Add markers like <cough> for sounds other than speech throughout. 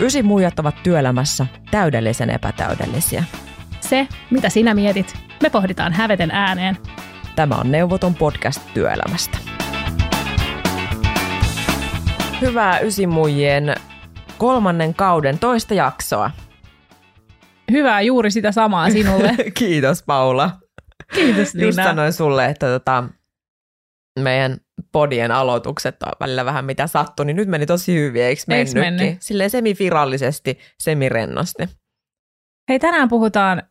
Ysi muijat ovat työelämässä täydellisen epätäydellisiä. Se, mitä sinä mietit, me pohditaan häveten ääneen. Tämä on Neuvoton podcast työelämästä. Hyvää Ysimuijien kolmannen kauden toista jaksoa. Hyvää juuri sitä samaa sinulle. <laughs> Kiitos Paula. Kiitos Nina. Just sanoin sulle, että tota, meidän podien aloitukset on välillä vähän mitä sattui, niin nyt meni tosi hyvin, eikö mennytkin? mennyt? Silleen semivirallisesti, semirennosti. Hei, tänään puhutaan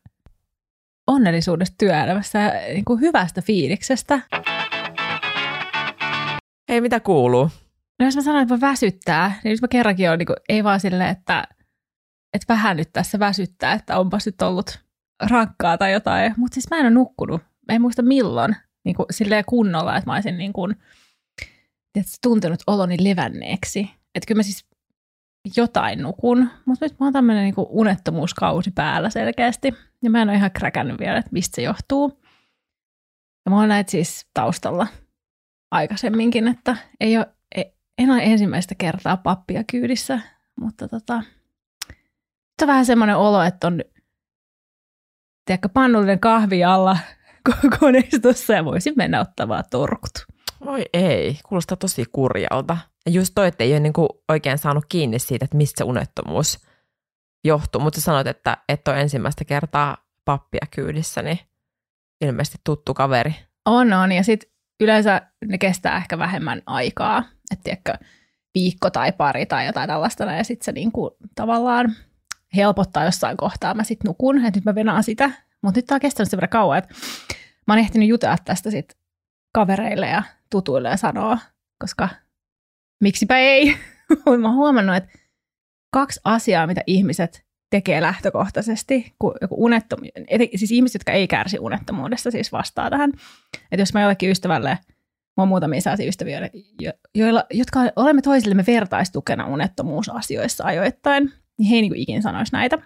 onnellisuudesta työelämässä ja niin kuin hyvästä fiiliksestä. Hei, mitä kuuluu? No jos mä sanon, että mä väsyttää, niin nyt mä kerrankin on niin kuin, ei vaan silleen, että, että vähän nyt tässä väsyttää, että onpas nyt ollut rankkaa tai jotain. Mutta siis mä en ole nukkunut. Mä en muista milloin niin kuin, silleen kunnolla, että mä olisin niin kuin, tiedätkö, tuntenut oloni levänneeksi. Että kyllä mä siis jotain nukun, mutta nyt mä oon tämmöinen niin unettomuuskausi päällä selkeästi. Ja mä en ole ihan kräkännyt vielä, että mistä se johtuu. Ja mä oon näitä siis taustalla aikaisemminkin, että ei ole, en ole ensimmäistä kertaa pappia kyydissä, mutta tota, nyt on vähän semmoinen olo, että on tiedätkö, pannullinen kahvi alla koneistossa ja voisin mennä ottamaan torkut. Voi ei, kuulostaa tosi kurjalta. Ja just toi, että ei ole niinku oikein saanut kiinni siitä, että mistä se unettomuus johtuu. Mutta sä sanoit, että et ole ensimmäistä kertaa pappia kyydissä, niin ilmeisesti tuttu kaveri. On, on. Ja sitten yleensä ne kestää ehkä vähemmän aikaa. Että tiedätkö, viikko tai pari tai jotain tällaista. Ja sitten se niinku tavallaan helpottaa jossain kohtaa. Mä sitten nukun, että nyt mä venaan sitä. Mutta nyt tää on kestänyt sen verran kauan, että mä oon ehtinyt jutella tästä sit kavereille ja tutuille ja sanoa, koska miksipä ei. <laughs> Mä oon huomannut, että kaksi asiaa, mitä ihmiset tekee lähtökohtaisesti, kun joku unettomuus, siis ihmiset, jotka ei kärsi unettomuudesta, siis vastaa tähän. Että jos mä jollekin ystävälle, mä oon muutamia sellaisia ystäviä, jo- joilla, jotka olemme toisillemme vertaistukena unettomuusasioissa ajoittain, niin he ei niin ikinä sanoisi näitä.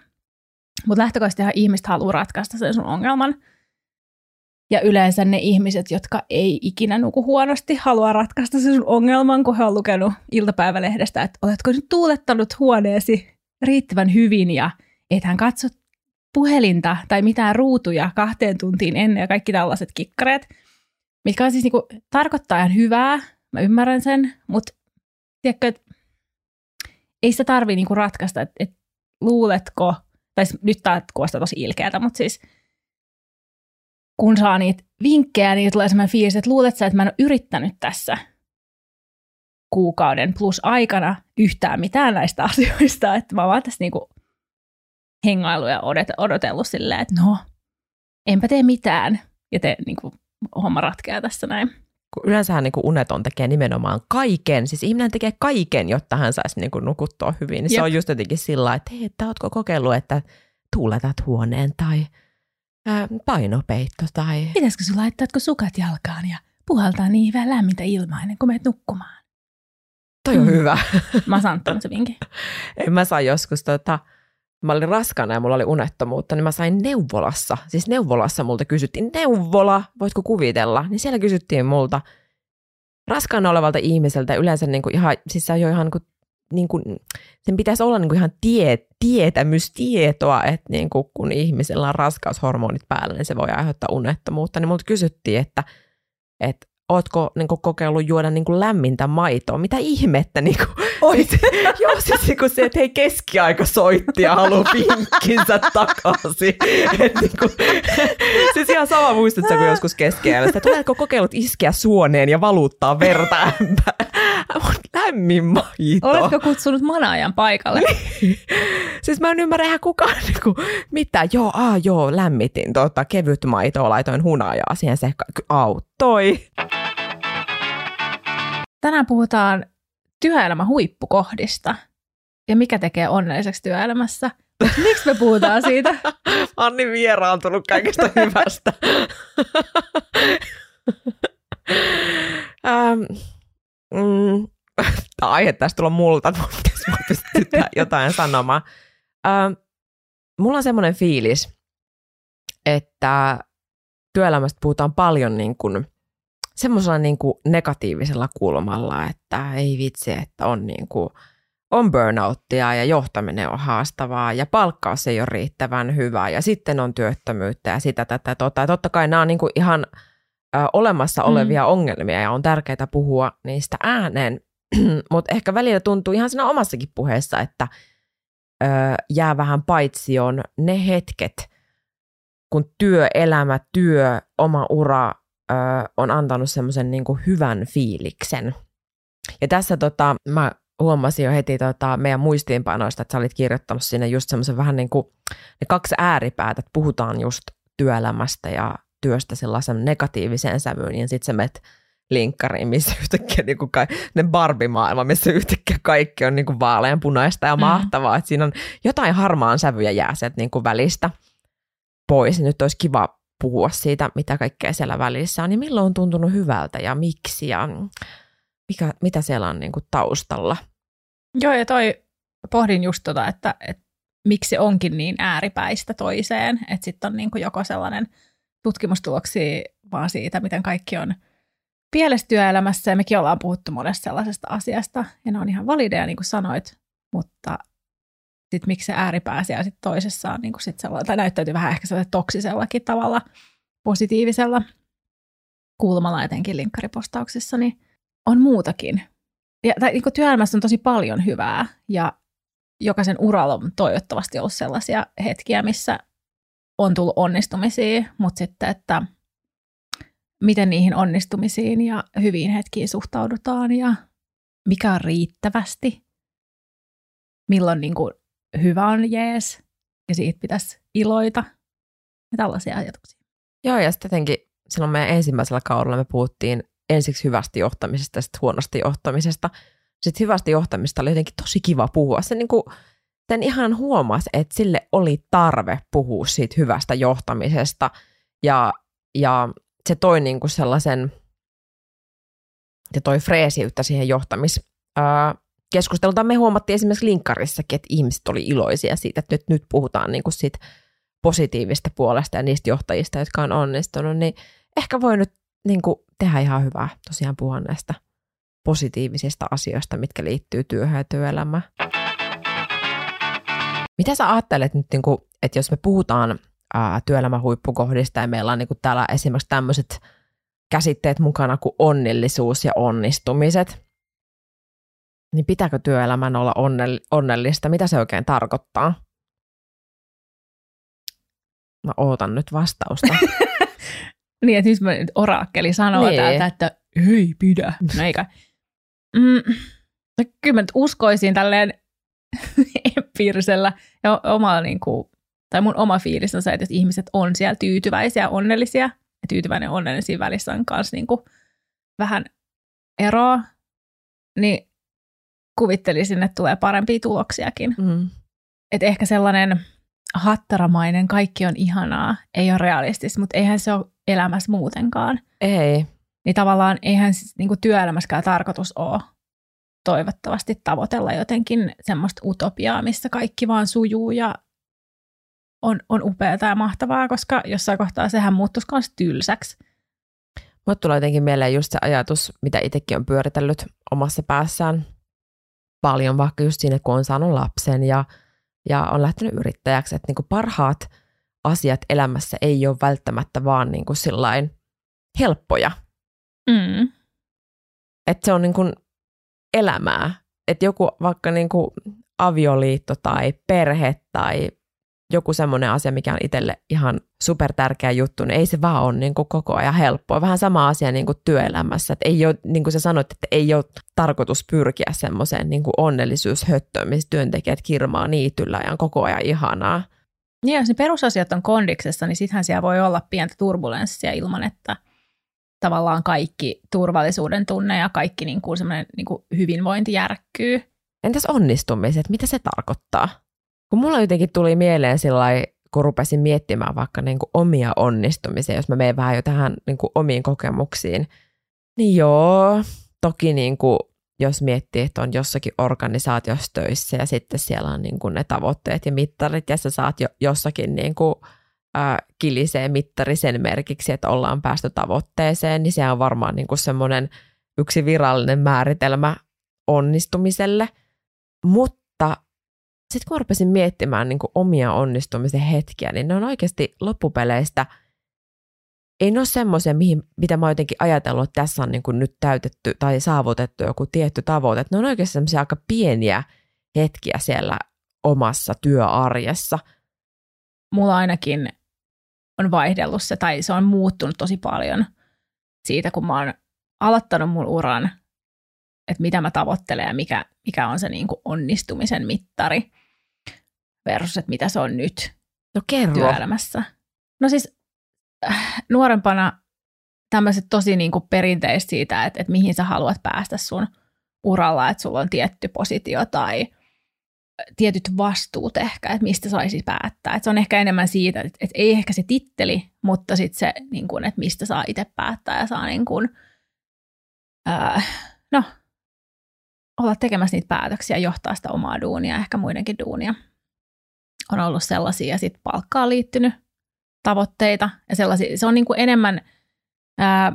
Mutta lähtökohtaisesti ihmiset haluaa ratkaista sen sun ongelman. Ja yleensä ne ihmiset, jotka ei ikinä nuku huonosti, haluaa ratkaista sen sun ongelman, kun he on lukenut iltapäivälehdestä, että oletko nyt tuulettanut huoneesi riittävän hyvin ja ethän katso puhelinta tai mitään ruutuja kahteen tuntiin ennen ja kaikki tällaiset kikkareet, mitkä on siis niinku, tarkoittaa ihan hyvää, mä ymmärrän sen, mutta tiedätkö, että ei sitä tarvii niinku ratkaista, että et, luuletko, tai s- nyt tämä kuulostaa tosi ilkeätä, mutta siis kun saa niitä vinkkejä, niin tulee sellainen fiilis, että luulet sä, että mä en ole yrittänyt tässä kuukauden plus aikana yhtään mitään näistä <laughs> asioista, että mä vaan tässä niinku hengailu ja odot- odotellut silleen, että no, enpä tee mitään, ja te, niinku, homma ratkeaa tässä näin. Kun yleensähän niin uneton tekee nimenomaan kaiken, siis ihminen tekee kaiken, jotta hän saisi niin kuin nukuttua hyvin. Niin se Jep. on just jotenkin sillä että hei, että ootko kokeillut, että tuuletat huoneen tai ää, painopeitto tai... Pitäisikö sulla laittaa sukat jalkaan ja puhaltaa niin vähän lämmintä ilmaa ennen kuin menet nukkumaan? Toi on Mm. hyvä. Mä saan tämmöisen vinkin. En mä sain joskus, tota, mä olin raskana ja mulla oli unettomuutta, niin mä sain neuvolassa. Siis neuvolassa multa kysyttiin, neuvola, voitko kuvitella? Niin siellä kysyttiin multa raskaana olevalta ihmiseltä yleensä niin kuin ihan, siis se on jo ihan niin kuin, niin kuin, sen pitäisi olla niin kuin ihan tie, tietämystietoa, että niin kuin, kun ihmisellä on raskaushormonit päällä, niin se voi aiheuttaa unettomuutta. Niin multa kysyttiin, että, että ootko niin kuin, kokeillut juoda niin kuin, lämmintä maitoa? Mitä ihmettä? Niin kuin, Oi. <laughs> Joo, siis niin kuin se, että hei keskiaika soitti ja haluaa vinkkinsä takaisin. Et niin kuin, <laughs> siis ihan sama muistatko kuin joskus keskiajalla, että oletko kokeillut iskeä suoneen ja valuuttaa verta ämpää? Mut <laughs> Lämmin maito. Oletko kutsunut manaajan paikalle? Siis mä en ymmärrä ihan kukaan niin kuin, mitä. Joo, aa, joo, lämmitin tota, kevyt maitoa, laitoin hunajaa siihen se auttoi. Tänään puhutaan työelämän huippukohdista ja mikä tekee onnelliseksi työelämässä. Miksi me puhutaan siitä? <laughs> Anni vieraantunut kaikesta <laughs> hyvästä. ähm, mm, tämä aihe tästä tulla multa, pystyä jotain sanomaan. Ähm, mulla on semmoinen fiilis, että työelämästä puhutaan paljon niin kuin, semmoisella niin kuin negatiivisella kulmalla, että ei vitsi, että on niin kuin on burnouttia ja johtaminen on haastavaa ja palkkaus ei ole riittävän hyvä ja sitten on työttömyyttä ja sitä tätä tota. Ja totta kai nämä on niin kuin ihan ö, olemassa olevia mm. ongelmia ja on tärkeää puhua niistä ääneen, <clears throat> mutta ehkä välillä tuntuu ihan siinä omassakin puheessa, että ö, jää vähän paitsioon ne hetket, kun työelämä, työ, oma ura ö, on antanut semmoisen niin hyvän fiiliksen. Ja tässä tota, mä huomasin jo heti tota, meidän muistiinpanoista, että sä olit kirjoittanut sinne just semmoisen vähän niin kuin ne kaksi ääripäätä, että puhutaan just työelämästä ja työstä sellaisen negatiiviseen sävyyn, ja sitten sä menet linkkariin, missä yhtäkkiä niin kuin ka- ne barbimaailma, missä yhtäkkiä kaikki on niin kuin vaaleanpunaista ja mm. mahtavaa, että siinä on jotain harmaan sävyjä jää sieltä niin kuin välistä pois. Nyt olisi kiva puhua siitä, mitä kaikkea siellä välissä on, niin milloin on tuntunut hyvältä ja miksi ja mikä, mitä siellä on niin kuin taustalla. Joo, ja toi pohdin just tota, että, että miksi se onkin niin ääripäistä toiseen, että sitten on niin kuin joko sellainen tutkimustuloksia vaan siitä, miten kaikki on pielessä työelämässä, ja mekin ollaan puhuttu monesta sellaisesta asiasta, ja ne on ihan valideja, niin kuin sanoit, mutta sitten miksi se ääripää siellä sit toisessa on niin kuin sit sellainen, tai näyttäytyy vähän ehkä sellainen toksisellakin tavalla, positiivisella kulmalla etenkin linkkaripostauksissa, niin on muutakin. Ja, tai niin työelämässä on tosi paljon hyvää ja jokaisen uralla on toivottavasti ollut sellaisia hetkiä, missä on tullut onnistumisia, mutta sitten, että miten niihin onnistumisiin ja hyviin hetkiin suhtaudutaan ja mikä on riittävästi, milloin niin kuin hyvä on jees ja siitä pitäisi iloita ja tällaisia ajatuksia. Joo, ja sitten jotenkin silloin meidän ensimmäisellä kaudella me puhuttiin ensiksi hyvästä johtamisesta ja sitten huonosti johtamisesta. Sitten hyvästä johtamista oli jotenkin tosi kiva puhua. Se niin kuin, sen ihan huomasi, että sille oli tarve puhua siitä hyvästä johtamisesta ja, ja se toi niin kuin sellaisen, se toi freesiyttä siihen johtamis, ää, keskustelua. Me huomattiin esimerkiksi linkkarissakin, että ihmiset oli iloisia siitä, että nyt, nyt puhutaan niin kuin siitä positiivista puolesta ja niistä johtajista, jotka on onnistunut, niin ehkä voi nyt niin kuin tehdä ihan hyvää tosiaan puhua näistä positiivisista asioista, mitkä liittyy työhön ja työelämään. Mitä sä ajattelet nyt, niin kuin, että jos me puhutaan työelämän huippukohdista ja meillä on niin kuin täällä esimerkiksi tämmöiset käsitteet mukana kuin onnellisuus ja onnistumiset, niin pitääkö työelämän olla onnellista? Mitä se oikein tarkoittaa? Mä ootan nyt vastausta. <laughs> Niin, että nyt mä nyt oraakkeli sanoo niin. täältä, että ei pidä. No eikä. Mm, no kyllä mä nyt uskoisin tälleen <laughs> empiirisellä ja omalla niin kuin, tai mun oma fiilis on se, että jos ihmiset on siellä tyytyväisiä ja onnellisia, ja tyytyväinen ja onnellisia välissä on kanssa niin kuin vähän eroa, niin kuvittelisin, että tulee parempia tuloksiakin. Mm. Että ehkä sellainen hattaramainen, kaikki on ihanaa, ei ole realistista, mutta eihän se ole elämässä muutenkaan. Ei. Niin tavallaan eihän niin kuin työelämässäkään tarkoitus ole toivottavasti tavoitella jotenkin semmoista utopiaa, missä kaikki vaan sujuu ja on, on upeaa ja mahtavaa, koska jossain kohtaa sehän muuttuisi myös tylsäksi. Mulle tulee jotenkin mieleen just se ajatus, mitä itsekin on pyöritellyt omassa päässään paljon, vaikka just siinä, kun on saanut lapsen ja, ja on lähtenyt yrittäjäksi, että niin kuin parhaat – asiat elämässä ei ole välttämättä vaan niin kuin sillain helppoja. Mm. Että se on niin kuin elämää. Että joku vaikka niin kuin avioliitto tai perhe tai joku semmoinen asia, mikä on itselle ihan super tärkeä juttu, niin ei se vaan ole niin kuin koko ajan helppoa. Vähän sama asia niin kuin työelämässä. Että ei ole, niin kuin sä sanoit, että ei ole tarkoitus pyrkiä semmoiseen niin kuin onnellisuushöttöön, missä työntekijät kirmaa niityllä ja on koko ajan ihanaa. Niin, jos ne perusasiat on kondiksessa, niin sittenhän siellä voi olla pientä turbulenssia ilman, että tavallaan kaikki turvallisuuden tunne ja kaikki niin kuin niin kuin hyvinvointi järkkyy. Entäs onnistumiset, mitä se tarkoittaa? Kun mulla jotenkin tuli mieleen sillä kun rupesin miettimään vaikka niin kuin omia onnistumisia, jos mä menen vähän jo tähän niin kuin omiin kokemuksiin, niin joo, toki niin kuin jos miettii, että on jossakin organisaatiossa töissä ja sitten siellä on niin kuin ne tavoitteet ja mittarit ja sä saat jo, jossakin niin kuin, äh, kilisee mittari sen merkiksi, että ollaan päästy tavoitteeseen, niin se on varmaan niin kuin semmoinen yksi virallinen määritelmä onnistumiselle. mutta sitten kun rupesin miettimään niin omia onnistumisen hetkiä, niin ne on oikeasti loppupeleistä, ei ne ole semmoisia, mitä mä jotenkin ajatellut, että tässä on niin nyt täytetty tai saavutettu joku tietty tavoite. Ne on oikeasti semmoisia aika pieniä hetkiä siellä omassa työarjessa. Mulla ainakin on vaihdellut se, tai se on muuttunut tosi paljon siitä, kun mä oon aloittanut mun uran, että mitä mä tavoittelen ja mikä, mikä on se niin kuin onnistumisen mittari versus, että mitä se on nyt no, kerro. työelämässä. No siis äh, nuorempana tämmöiset tosi niin kuin perinteiset siitä, että, että mihin sä haluat päästä sun uralla, että sulla on tietty positio tai – tietyt vastuut ehkä, että mistä saisi päättää. Että se on ehkä enemmän siitä, että, että ei ehkä se titteli, mutta sitten se, niin kuin, että mistä saa itse päättää ja saa niin kuin, ää, no, olla tekemässä niitä päätöksiä, johtaa sitä omaa duunia, ehkä muidenkin duunia. On ollut sellaisia ja sitten palkkaan liittynyt tavoitteita ja sellaisia. Se on niin kuin enemmän, ää,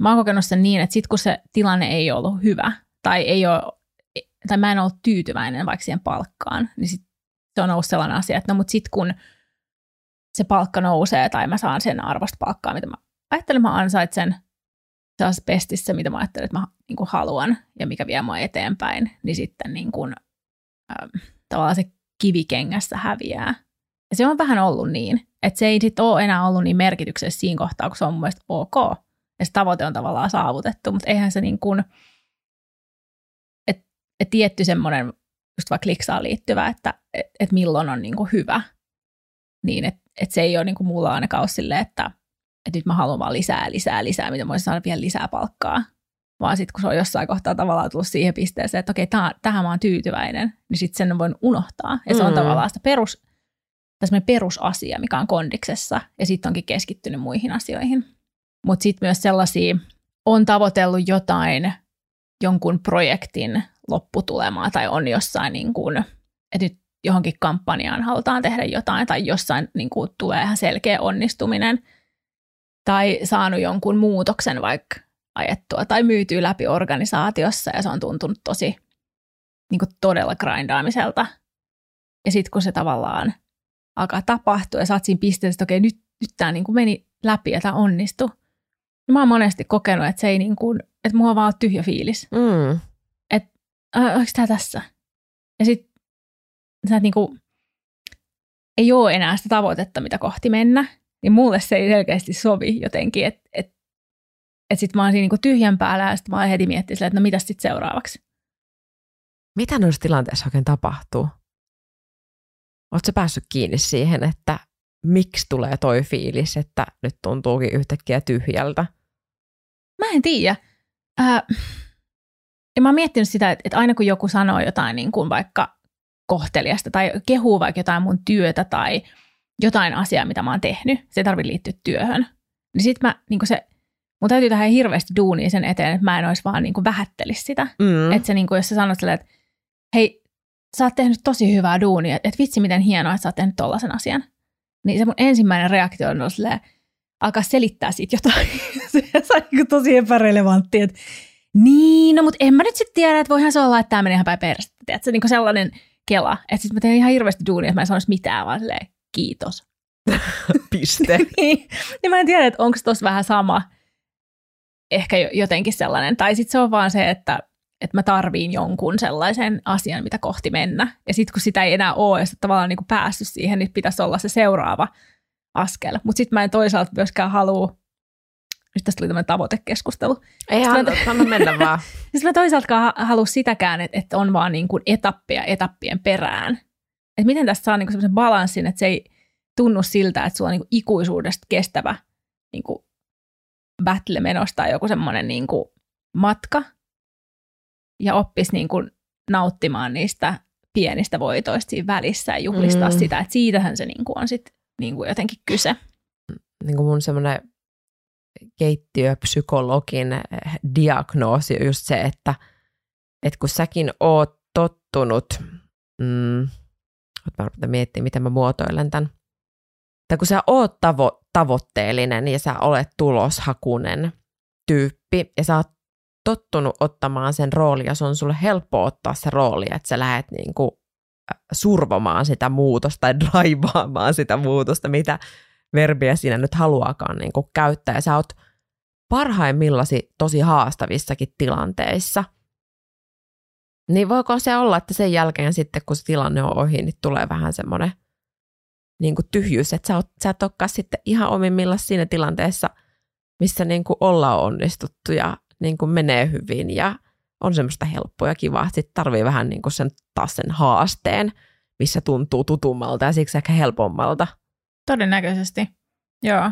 mä oon kokenut sen niin, että sitten kun se tilanne ei ollut hyvä tai ei ole tai mä en ollut tyytyväinen vaikka siihen palkkaan, niin sit se on ollut sellainen asia, että no mutta sitten kun se palkka nousee tai mä saan sen arvosta palkkaa, mitä mä ajattelen, mä ansaitsen taas pestissä, mitä mä ajattelen, että mä niin kuin haluan ja mikä vie mua eteenpäin, niin sitten niin kuin, äh, tavallaan se kivikengässä häviää. Ja se on vähän ollut niin, että se ei sitten ole enää ollut niin merkityksessä siinä kohtaa, kun se on mun mielestä ok. Ja se tavoite on tavallaan saavutettu, mutta eihän se niin kuin, et tietty semmoinen just vaikka kliksaan liittyvä, että et, et milloin on niinku hyvä, niin että et se ei ole niinku mulla ainakaan ole silleen, että et nyt mä haluan vaan lisää, lisää, lisää, mitä mä voisin saada vielä lisää palkkaa. Vaan sitten kun se on jossain kohtaa tavallaan tullut siihen pisteeseen, että okei, tää, tähän mä oon tyytyväinen, niin sitten sen voin unohtaa. Ja se on mm. tavallaan sitä perus, perusasia, mikä on kondiksessa, ja sitten onkin keskittynyt muihin asioihin. Mutta sitten myös sellaisia, on tavoitellut jotain jonkun projektin lopputulemaa tai on jossain, niin kuin, että nyt johonkin kampanjaan halutaan tehdä jotain tai jossain niin kuin, tulee ihan selkeä onnistuminen tai saanut jonkun muutoksen vaikka ajettua tai myytyy läpi organisaatiossa ja se on tuntunut tosi niin kuin todella grindaamiselta. Ja sitten kun se tavallaan alkaa tapahtua ja saat siinä pisteessä, että okei, nyt, nyt tämä niin kuin meni läpi ja tämä onnistui. Niin mä oon monesti kokenut, että se ei niin kuin, että mulla on vaan tyhjä fiilis. Mm onko tämä tässä? Ja sitten sä niinku, ei ole enää sitä tavoitetta, mitä kohti mennä, niin mulle se ei selkeästi sovi jotenkin, että et, et sitten mä oon siinä niinku tyhjän päällä ja sitten mä oon heti miettiä että no mitä sitten seuraavaksi. Mitä noissa tilanteissa oikein tapahtuu? Oletko päässyt kiinni siihen, että miksi tulee toi fiilis, että nyt tuntuukin yhtäkkiä tyhjältä? Mä en tiedä. Äh, ja mä oon miettinyt sitä, että, että aina kun joku sanoo jotain niin kuin vaikka kohteliasta tai kehuu vaikka jotain mun työtä tai jotain asiaa, mitä mä oon tehnyt, se ei tarvitse liittyä työhön, niin sit mä niin se, mun täytyy tehdä hirveästi duunia sen eteen, että mä en olisi vaan niin kuin vähättelisi sitä. Mm. Että se niin kuin, jos sä sanot silleen, että hei, sä oot tehnyt tosi hyvää duunia, että vitsi miten hienoa, että sä oot tehnyt tollaisen asian. Niin se mun ensimmäinen reaktio on ollut silleen, alkaa selittää siitä jotain. <laughs> se on niin tosi epärelevantti, että niin, no mutta en mä nyt sitten tiedä, että voihan se olla, että tämä menee ihan päin perästä. Tiedätkö, niin kuin sellainen kela, että sitten mä teen ihan hirveästi duunia, että mä en sanoisi mitään, vaan silleen, kiitos. <laughs> Piste. <laughs> niin, niin mä en tiedä, että onko tuossa vähän sama, ehkä jotenkin sellainen. Tai sitten se on vaan se, että, että mä tarviin jonkun sellaisen asian, mitä kohti mennä. Ja sitten kun sitä ei enää ole, ja tavallaan niin kuin päässyt siihen, niin pitäisi olla se seuraava askel. Mutta sitten mä en toisaalta myöskään halua nyt tästä tuli tämmöinen tavoitekeskustelu. Ei anna, anna mennä <laughs> vaan. Sitten mä toisaalta halua sitäkään, että, että on vaan niin kuin etappia etappien perään. Että miten tästä saa niin semmoisen balanssin, että se ei tunnu siltä, että sulla on niin kuin ikuisuudesta kestävä niin kuin battle menosta tai joku semmoinen niin kuin matka ja oppisi niin kuin nauttimaan niistä pienistä voitoista siinä välissä ja juhlistaa mm. sitä, että siitähän se niin kuin on sitten niin kuin jotenkin kyse. Niin kuin mun semmoinen keittiöpsykologin eh, diagnoosi on just se, että, että kun säkin oot tottunut, mm, mä miettiä, miten mä muotoilen tämän, että kun sä oot tavo- tavoitteellinen ja sä olet tuloshakunen tyyppi ja sä oot tottunut ottamaan sen rooli ja se on sulle helppo ottaa se rooli, että sä lähdet niin kuin survomaan sitä muutosta tai draivaamaan sitä muutosta, mitä verbiä siinä nyt haluakaan niin kuin käyttää. Ja sä oot parhaimmillasi tosi haastavissakin tilanteissa. Niin voiko se olla, että sen jälkeen sitten, kun se tilanne on ohi, niin tulee vähän semmoinen niin kuin tyhjyys, että sä, oot, sä et olekaan sitten ihan omimmilla siinä tilanteessa, missä niin kuin ollaan onnistuttu ja niin kuin menee hyvin ja on semmoista helppoa ja kivaa. Sitten tarvii vähän niin kuin sen, taas sen haasteen, missä tuntuu tutummalta ja siksi ehkä helpommalta. Todennäköisesti, joo.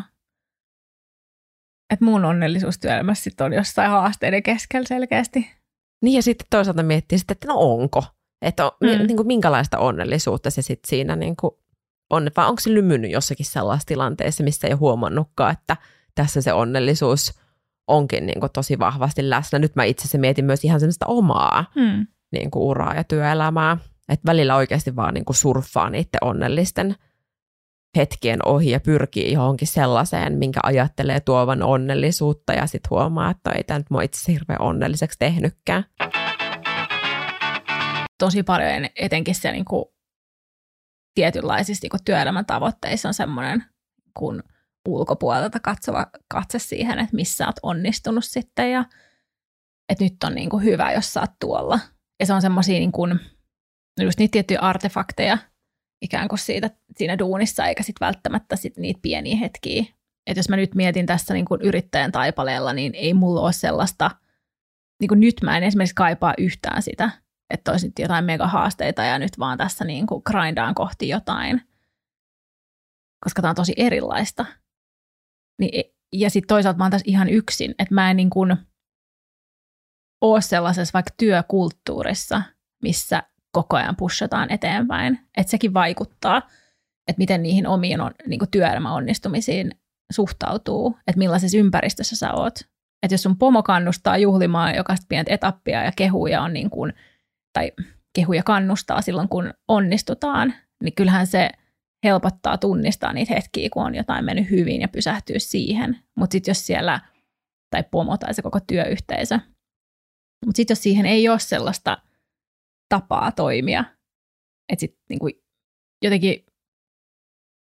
Että mun onnellisuus työelämässä sitten on jossain haasteiden keskellä selkeästi. Niin ja sitten toisaalta miettii sitten, että no onko. Että on, mm. niin kuin minkälaista onnellisuutta se sitten siinä niin kuin on, vai onko se lymynyt jossakin sellaisessa tilanteessa, missä ei ole huomannutkaan, että tässä se onnellisuus onkin niin kuin tosi vahvasti läsnä. Nyt mä itse asiassa mietin myös ihan semmoista omaa hmm. niin kuin uraa ja työelämää, että välillä oikeasti vaan niin kuin surffaa niiden onnellisten hetkien ohi ja pyrkii johonkin sellaiseen, minkä ajattelee tuovan onnellisuutta ja sitten huomaa, että ei tämä nyt mua itse hirveän onnelliseksi tehnytkään. Tosi paljon etenkin se niin kuin tietynlaisissa niin työelämän tavoitteissa on semmoinen kun ulkopuolelta katsova katse siihen, että missä olet onnistunut sitten ja että nyt on niin kuin hyvä, jos saat tuolla. Ja se on semmoisia niin kuin, just niitä tiettyjä artefakteja ikään kuin siitä, siinä duunissa, eikä sitten välttämättä sit niitä pieniä hetkiä. Että jos mä nyt mietin tässä niin kuin yrittäjän taipaleella, niin ei mulla ole sellaista, niin kuin nyt mä en esimerkiksi kaipaa yhtään sitä, että olisi nyt jotain megahaasteita ja nyt vaan tässä niin kuin grindaan kohti jotain, koska tämä on tosi erilaista. Niin, ja sitten toisaalta mä oon tässä ihan yksin, että mä en niin kuin ole sellaisessa vaikka työkulttuurissa, missä koko ajan pushataan eteenpäin. Että sekin vaikuttaa, että miten niihin omiin on, niin kuin työelämän onnistumisiin suhtautuu, että millaisessa ympäristössä sä oot. Että jos sun pomo kannustaa juhlimaan jokaista pientä etappia ja kehuja on niin kuin – tai kehuja kannustaa silloin, kun onnistutaan, niin kyllähän se helpottaa tunnistaa niitä hetkiä, kun on jotain mennyt hyvin ja pysähtyä siihen. Mutta sitten jos siellä, tai pomo tai se koko työyhteisö, mutta sitten jos siihen ei ole sellaista tapaa toimia, että sitten niinku jotenkin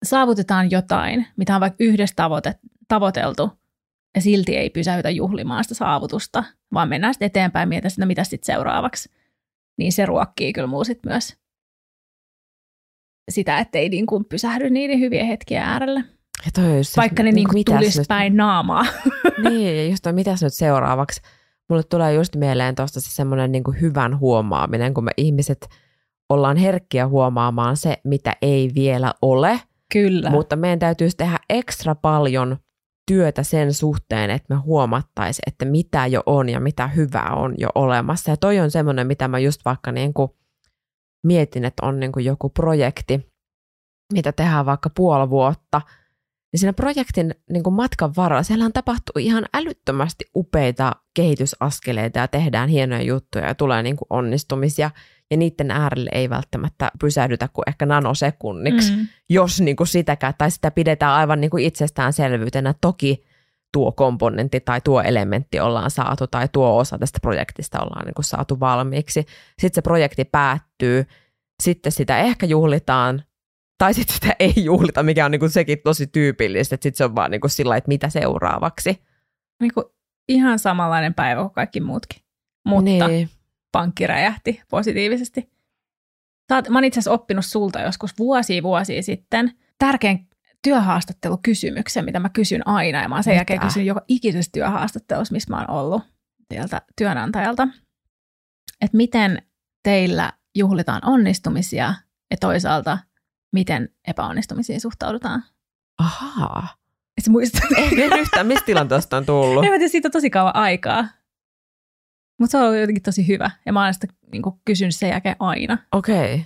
saavutetaan jotain, mitä on vaikka yhdessä tavoite, tavoiteltu, ja silti ei pysäytä juhlimaan sitä saavutusta, vaan mennään sitten eteenpäin ja mietitään mitä sitten seuraavaksi niin se ruokkii kyllä muu sit myös sitä, ettei niin kuin pysähdy niiden hyvien hetkien äärelle. Ja toi just Vaikka ne niin kuin tulisi nyt... päin naamaa. <laughs> niin, ja just toi, mitäs nyt seuraavaksi? Mulle tulee just mieleen tuosta se semmoinen niin hyvän huomaaminen, kun me ihmiset ollaan herkkiä huomaamaan se, mitä ei vielä ole. Kyllä. Mutta meidän täytyisi tehdä ekstra paljon työtä sen suhteen, että me huomattaisiin, että mitä jo on ja mitä hyvää on jo olemassa. Ja toi on semmoinen, mitä mä just vaikka niin kuin mietin, että on niin kuin joku projekti, mitä tehdään vaikka puoli vuotta, niin siinä projektin niin kuin matkan varrella siellähän tapahtuu ihan älyttömästi upeita kehitysaskeleita ja tehdään hienoja juttuja ja tulee niin kuin onnistumisia – ja niiden äärelle ei välttämättä pysähdytä kuin ehkä nanosekunniksi, mm. jos niin kuin sitäkään, tai sitä pidetään aivan niin kuin itsestäänselvyytenä. Toki tuo komponentti tai tuo elementti ollaan saatu tai tuo osa tästä projektista ollaan niin kuin saatu valmiiksi. Sitten se projekti päättyy, sitten sitä ehkä juhlitaan tai sitten sitä <laughs> ei juhlita, mikä on niin kuin sekin tosi tyypillistä, että sitten se on vaan niin kuin sillä että mitä seuraavaksi. Niin kuin ihan samanlainen päivä kuin kaikki muutkin. Mutta niin pankki räjähti positiivisesti. Saat, mä oon itse asiassa oppinut sulta joskus vuosia vuosia sitten tärkeän työhaastattelukysymyksen, mitä mä kysyn aina. Ja mä oon sen mitä? jälkeen kysynyt joka ikisessä työhaastattelussa, missä mä oon ollut teiltä työnantajalta. Että miten teillä juhlitaan onnistumisia ja toisaalta miten epäonnistumisiin suhtaudutaan. Ahaa. Et muistat? En yhtään, mistä tilanteesta on tullut? <laughs> En mä tiedä, siitä on tosi kauan aikaa. Mutta se on ollut jotenkin tosi hyvä. Ja mä oon sitä niin kysynyt sen jälkeen aina. Okei. Okay.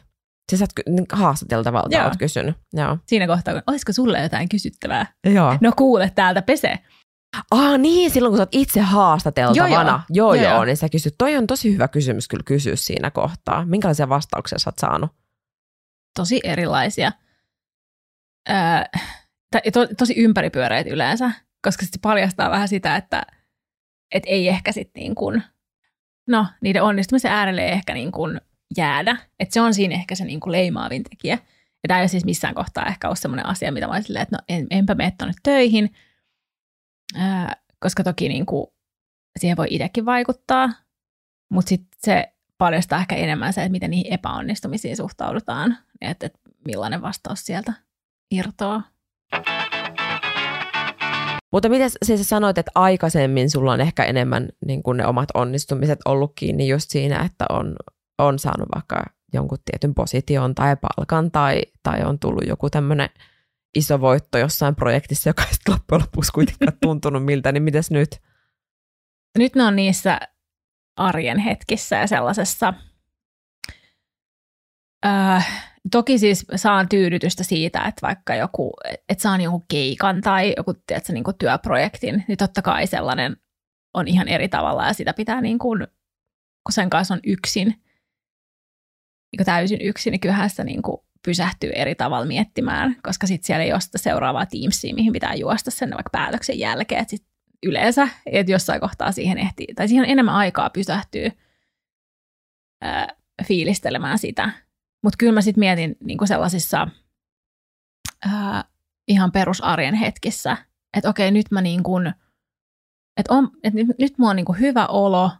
Siis sä oot niin haastateltavalta Joo. oot kysynyt. Joo. Siinä kohtaa, kun olisiko sulle jotain kysyttävää? Joo. No kuule, täältä pese. Ah niin, silloin kun sä oot itse haastateltavana. Joo, joo, joo, joo niin sä kysyt. Toi on tosi hyvä kysymys kyllä kysyä siinä kohtaa. Minkälaisia vastauksia sä oot saanut? Tosi erilaisia. Öö, to, tosi ympäripyöreitä yleensä, koska se paljastaa vähän sitä, että et ei ehkä sitten niin kuin – no, niiden onnistumisen äärelle ehkä niin kuin jäädä. Että se on siinä ehkä se niin kuin leimaavin tekijä. Ja tämä ei ole siis missään kohtaa ehkä ole sellainen asia, mitä mä silleen, että no en, enpä mene tuonne töihin, ää, koska toki niin kuin, siihen voi itsekin vaikuttaa, mutta sitten se paljastaa ehkä enemmän se, että miten niihin epäonnistumisiin suhtaudutaan, että, että millainen vastaus sieltä irtoaa. Mutta miten siis sanoit, että aikaisemmin sulla on ehkä enemmän niin kuin ne omat onnistumiset ollut kiinni just siinä, että on, on saanut vaikka jonkun tietyn position tai palkan tai, tai on tullut joku tämmöinen iso voitto jossain projektissa, joka ei loppujen lopuksi kuitenkaan <laughs> tuntunut miltä, niin mites nyt? Nyt ne on niissä arjen hetkissä ja sellaisessa, äh, toki siis saan tyydytystä siitä, että vaikka joku, että saan jonkun keikan tai joku tiedätkö, niin työprojektin, niin totta kai sellainen on ihan eri tavalla ja sitä pitää niin kuin, kun sen kanssa on yksin, niin täysin yksin, niin kyllähän sitä niin kuin pysähtyy eri tavalla miettimään, koska sitten siellä ei ole sitä seuraavaa Teamsia, mihin pitää juosta sen vaikka päätöksen jälkeen, että sit yleensä, että jossain kohtaa siihen ehtii, tai siihen on enemmän aikaa pysähtyä ää, fiilistelemään sitä. Mutta kyllä mä sitten mietin niinku sellaisissa ää, ihan perusarjen hetkissä, että okei, nyt mä niin kuin, että on, että nyt, nyt mulla on niin kuin hyvä olo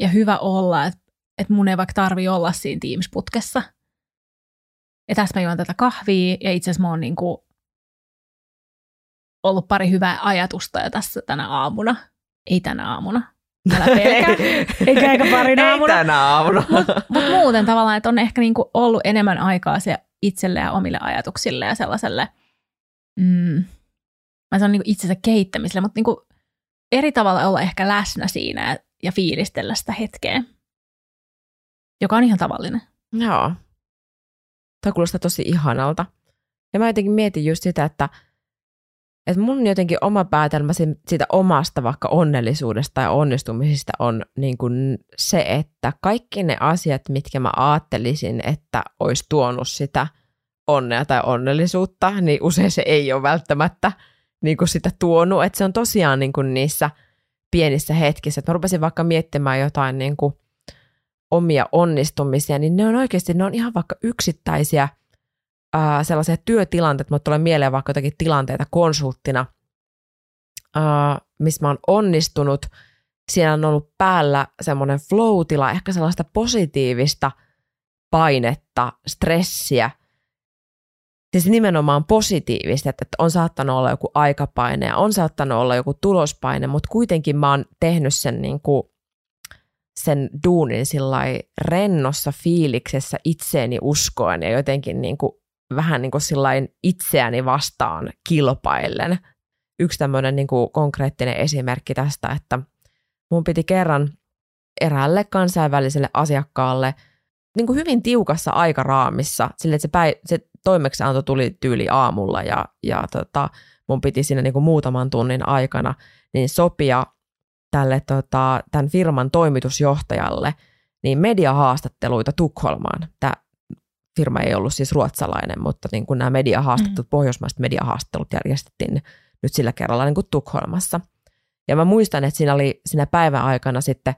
ja hyvä olla, että, että mun ei vaikka tarvi olla siinä Teams-putkessa. Ja tässä mä juon tätä kahvia ja itse asiassa mä oon niin kuin ollut pari hyvää ajatusta jo tässä tänä aamuna. Ei tänä aamuna. Älä pelkää. Eikä eikä pari aamuna. Ei tänä aamuna. Mutta mut muuten tavallaan, että on ehkä niinku ollut enemmän aikaa se itselle ja omille ajatuksille ja sellaiselle, mm, mä sanon niinku itsensä kehittämiselle, mutta niinku eri tavalla olla ehkä läsnä siinä ja fiilistellä sitä hetkeä, joka on ihan tavallinen. Joo. Tämä kuulostaa tosi ihanalta. Ja mä jotenkin mietin just sitä, että – että mun jotenkin oma päätelmä siitä omasta vaikka onnellisuudesta ja onnistumisista on niin kuin se, että kaikki ne asiat, mitkä mä ajattelisin, että olisi tuonut sitä onnea tai onnellisuutta, niin usein se ei ole välttämättä niin kuin sitä tuonut. Että se on tosiaan niin kuin niissä pienissä hetkissä. Että mä rupesin vaikka miettimään jotain niin kuin omia onnistumisia, niin ne on oikeasti, ne on ihan vaikka yksittäisiä – ää, sellaisia työtilanteita, mutta tulee mieleen vaikka jotakin tilanteita konsulttina, ää, missä mä oon onnistunut. Siinä on ollut päällä semmoinen flow-tila, ehkä sellaista positiivista painetta, stressiä. Siis nimenomaan positiivista, että on saattanut olla joku aikapaine ja on saattanut olla joku tulospaine, mutta kuitenkin mä oon tehnyt sen, niin kuin, sen duunin rennossa fiiliksessä itseeni uskoen ja jotenkin niin kuin vähän niin kuin itseäni vastaan kilpaillen. Yksi tämmöinen niin kuin konkreettinen esimerkki tästä, että mun piti kerran eräälle kansainväliselle asiakkaalle niin kuin hyvin tiukassa aikaraamissa, sille että se, päi- se toimeksianto tuli tyyli aamulla ja, ja tota, mun piti siinä niin kuin muutaman tunnin aikana niin sopia tälle tota, tämän firman toimitusjohtajalle niin mediahaastatteluita Tukholmaan. Tämä firma ei ollut siis ruotsalainen, mutta niin kuin nämä mediahaastattelut, mm. pohjoismaiset mediahaastattelut järjestettiin nyt sillä kerralla niin kuin Tukholmassa. Ja mä muistan, että siinä oli siinä päivän aikana sitten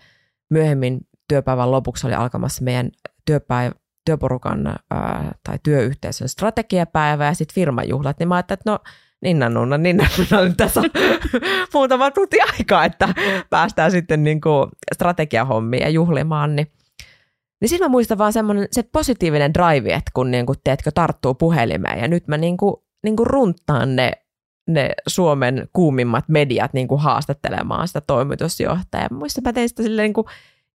myöhemmin työpäivän lopuksi oli alkamassa meidän työpäivä, työporukan ää, tai työyhteisön strategiapäivä ja sitten firmajuhlat, niin mä ajattelin, että no Ninna Nunna, Ninna Nunna, nyt tässä on <laughs> muutama tunti aikaa, että päästään sitten niin kuin strategiahommiin ja juhlimaan, niin niin sitten mä muistan vaan semmoinen se positiivinen drive, että kun niin kuin, teetkö, tarttuu puhelimeen ja nyt mä niin kuin, niin kuin runttaan ne, ne Suomen kuumimmat mediat niin kuin haastattelemaan sitä toimitusjohtajaa. Muistan mä tein sitä silleen niin kuin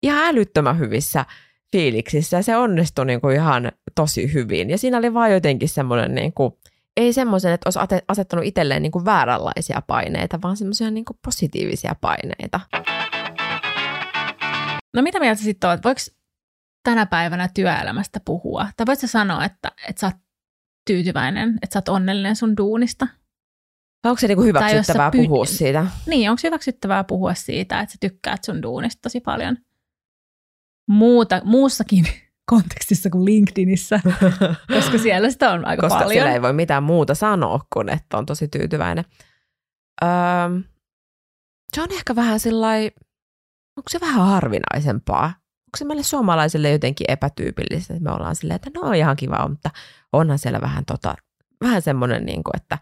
ihan älyttömän hyvissä fiiliksissä ja se onnistui niin kuin ihan tosi hyvin. Ja siinä oli vaan jotenkin semmoinen niin kuin, ei semmoisen, että olisi asettanut itselleen niin kuin vääränlaisia paineita, vaan semmoisia niin kuin positiivisia paineita. No mitä mieltä sitten on? Voiko tänä päivänä työelämästä puhua? Tai voitko sanoa, että, että sä oot tyytyväinen, että sä oot onnellinen sun duunista? Onko se niinku hyväksyttävää py... puhua siitä? Niin, onko hyväksyttävää puhua siitä, että sä tykkäät sun duunista tosi paljon? Muuta, muussakin <laughs> kontekstissa kuin LinkedInissa, <laughs> koska siellä sitä on aika koska paljon. Koska siellä ei voi mitään muuta sanoa kuin, että on tosi tyytyväinen. Öö, se on ehkä vähän sellainen onko se vähän harvinaisempaa? Onko se meille suomalaisille jotenkin epätyypillistä, että me ollaan silleen, että no ihan kiva, mutta onhan siellä vähän, tota, vähän semmoinen, niin kuin, että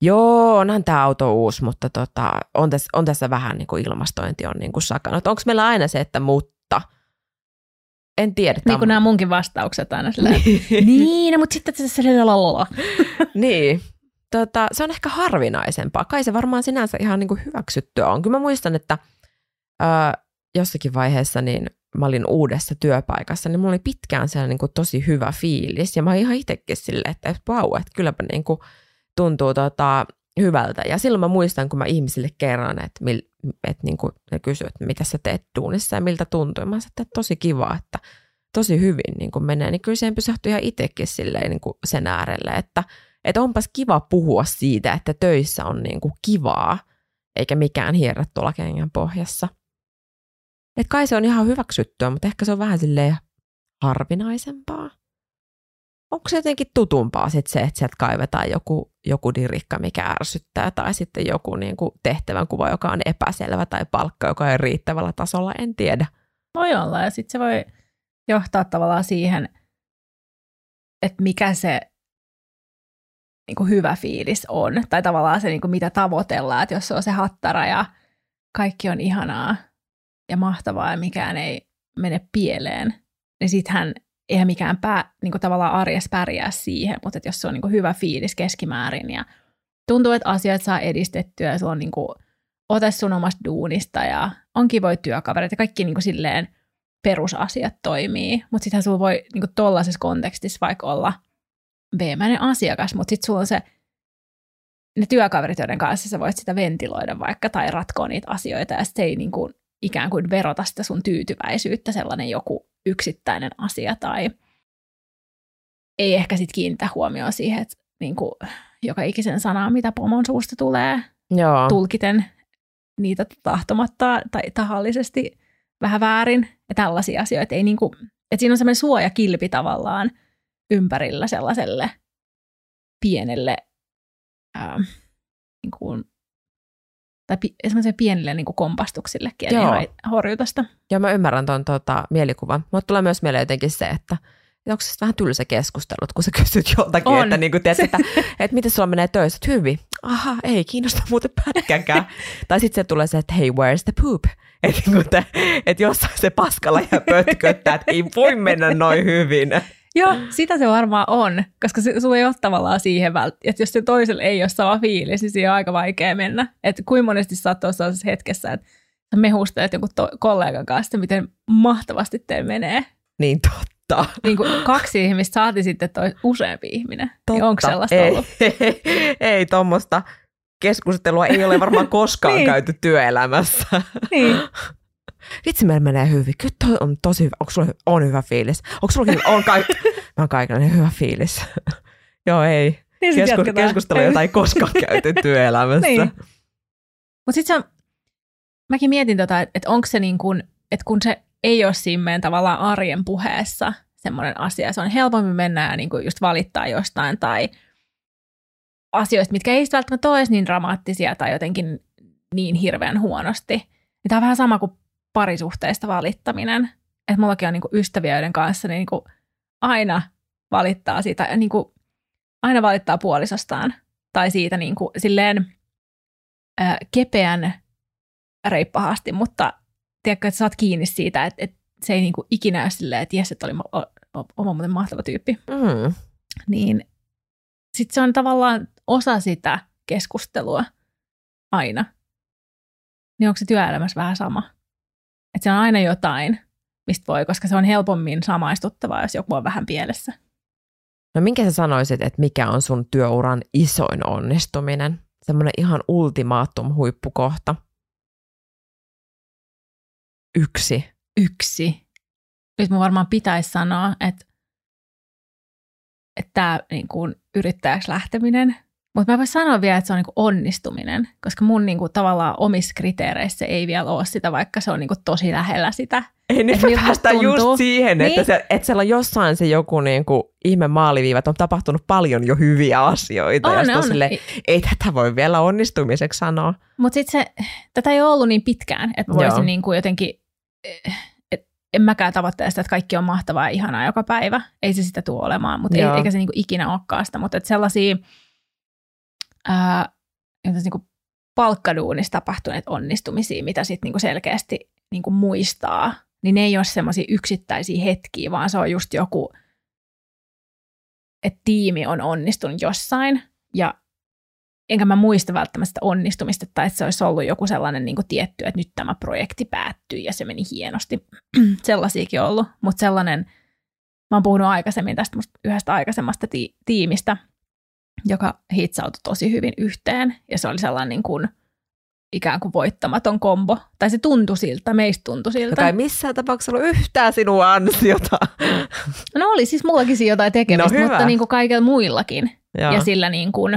joo, onhan tämä auto uusi, mutta tota, on, tässä, on tässä vähän niin kuin ilmastointi on niin kuin. Onko meillä aina se, että mutta? En tiedä. Niin kuin nämä munkin vastaukset aina silleen, <laughs> niin, no, mutta sitten se lalala. <laughs> niin, tota, se on ehkä harvinaisempaa. Kai se varmaan sinänsä ihan niin kuin hyväksyttyä on. Kyllä mä muistan, että ää, jossakin vaiheessa niin mä olin uudessa työpaikassa, niin mulla oli pitkään siellä niin kuin tosi hyvä fiilis. Ja mä olin ihan itsekin silleen, että vau, että kylläpä niin kuin tuntuu tota, hyvältä. Ja silloin mä muistan, kun mä ihmisille kerran, että, mil, että niin kuin ne kysyivät, että mitä sä teet duunissa ja miltä tuntuu. Mä sanoin, että tosi kiva, että tosi hyvin niin kuin menee. Niin kyllä siihen pysähtyi ihan itsekin silleen niin kuin sen äärelle, että, että onpas kiva puhua siitä, että töissä on niin kuin kivaa, eikä mikään hierrä tuolla kengän pohjassa. Että kai se on ihan hyväksyttyä, mutta ehkä se on vähän silleen harvinaisempaa. Onko se jotenkin tutumpaa sit se, että sieltä kaivetaan joku, joku dirikka, mikä ärsyttää, tai sitten joku niin kuin tehtävänkuva, joka on epäselvä, tai palkka, joka on riittävällä tasolla, en tiedä. Voi olla, ja sitten se voi johtaa tavallaan siihen, että mikä se niin kuin hyvä fiilis on, tai tavallaan se, niin kuin mitä tavoitellaan, että jos se on se hattara ja kaikki on ihanaa ja mahtavaa ja mikään ei mene pieleen, niin sittenhän eihän mikään pää, niin kuin tavallaan arjessa pärjää siihen, mutta että jos se on niin kuin hyvä fiilis keskimäärin ja tuntuu, että asiat saa edistettyä ja se on niin kuin, ote sun omasta duunista ja on kivoja työkavereita ja kaikki niin kuin silleen perusasiat toimii, mutta sittenhän sulla voi niin kuin tollaisessa kontekstissa vaikka olla veemäinen asiakas, mutta sitten sulla on se ne työkaverit, joiden kanssa sä voit sitä ventiloida vaikka tai ratkoa niitä asioita ja se ei niin kuin ikään kuin verota sitä sun tyytyväisyyttä sellainen joku yksittäinen asia tai ei ehkä sitten kiinnitä huomioon siihen, että niin kuin joka ikisen sanaa, mitä pomon suusta tulee, Joo. tulkiten niitä tahtomatta tai tahallisesti vähän väärin ja tällaisia asioita. Ei niin kuin, että siinä on semmoinen suojakilpi tavallaan ympärillä sellaiselle pienelle ää, niin kuin tai pi- pienille niin kuin kompastuksillekin, Joo. eli horjutusta. Joo, mä ymmärrän tuon tota, mielikuvan. Mutta tulee myös mieleen jotenkin se, että onko se vähän tylsä keskustelut, kun sä kysyt joltakin, On. että, niin kuin, tiedät, että, <laughs> että miten sulla menee töissä, että hyvin. Aha, ei kiinnosta muuten pätkääkään. <laughs> tai sitten se tulee se, että hei, where's the poop? <laughs> Että niin että jossain se paskalla ja pötköttää, että ei voi mennä noin hyvin. Joo, sitä se varmaan on, koska se, sulla ei ole tavallaan siihen vält- että jos se toiselle ei ole sama fiilis, niin siihen on aika vaikea mennä. Että kuinka monesti sä oot tuossa hetkessä, että sä mehustelet jonkun to- kollegan kanssa, miten mahtavasti teillä menee. Niin totta. Niin kuin kaksi ihmistä saati sitten toi useampi ihminen. totta. Niin onko sellaista ei, ollut? <laughs> Ei, ei tuommoista keskustelua ei ole varmaan koskaan <laughs> Niin. käyty työelämässä. Niin. Vitsi, meillä menee hyvin. Kyllä toi on tosi hyvä. Onko sulla on hyvä fiilis? Onko sulla on ka- <laughs> Mä oon kaikille hyvä fiilis. <laughs> Joo, ei. niin keskustelu, jota ei koskaan <laughs> käyty työelämässä. Niin. Mutta sitten mäkin mietin tota, että et onko se niin kuin, että kun se ei ole siinä meidän tavallaan arjen puheessa semmoinen asia, se on helpommin mennä ja niin kuin just valittaa jostain tai asioista, mitkä ei välttämättä ole niin dramaattisia tai jotenkin niin hirveän huonosti. Niin tämä on vähän sama kuin parisuhteista valittaminen. Että mullakin on niin kuin ystäviä, joiden kanssa niin kuin aina valittaa siitä, niin kuin aina valittaa puolisostaan tai siitä niin kuin silleen ää, kepeän reippahasti, mutta tiedätkö, että sä oot kiinni siitä, että, että se ei niin kuin ikinä ole silleen, että jes, että oli ma- o- o- oma muuten mahtava tyyppi. Mm. Niin sitten se on tavallaan osa sitä keskustelua aina. Niin onko se työelämässä vähän sama? Että se on aina jotain, mistä voi, koska se on helpommin samaistuttavaa, jos joku on vähän pielessä. No minkä sä sanoisit, että mikä on sun työuran isoin onnistuminen? Semmoinen ihan ultimaatum huippukohta. Yksi. yksi. Nyt mun varmaan pitäisi sanoa, että, että tämä niin kuin yrittäjäksi lähteminen, mutta mä voin sanoa vielä, että se on niin kuin onnistuminen, koska mun niin kuin, tavallaan omissa kriteereissä ei vielä ole sitä, vaikka se on niin kuin, tosi lähellä sitä. Ei nyt me miltä päästään just siihen, että, Niin. se, että siellä on jossain se joku niin kuin ihme maaliviiva, että on tapahtunut paljon jo hyviä asioita. ja On, sit on. Silleen, ei tätä voi vielä onnistumiseksi sanoa. Mutta sitten se, tätä ei ole ollut niin pitkään, että Joo. voisin niin kuin jotenkin et, en mäkään tavoittele sitä, että kaikki on mahtavaa ja ihanaa joka päivä. Ei se sitä tule olemaan, mutta ei, eikä se niinku ikinä olekaan sitä. Mutta sellaisia ää, niinku palkkaduunissa tapahtuneet onnistumisia, mitä sitten niinku selkeästi niinku muistaa, niin ne ei ole semmoisia yksittäisiä hetkiä, vaan se on just joku, että tiimi on onnistunut jossain ja enkä mä muista välttämättä sitä onnistumista, tai että se olisi ollut joku sellainen niin kuin tietty, että nyt tämä projekti päättyi ja se meni hienosti. <clears throat> Sellaisiakin ollut, mutta sellainen, mä oon puhunut aikaisemmin tästä yhdestä aikaisemmasta ti- tiimistä, joka hitsautui tosi hyvin yhteen, ja se oli sellainen niin kuin, ikään kuin voittamaton kombo. Tai se tuntui siltä, meistä tuntui siltä. Joka ei missään tapauksessa ollut yhtään sinua ansiota. No oli siis mullakin siinä jotain tekemistä, no mutta niin kuin kaikilla muillakin. Joo. Ja sillä niin kuin,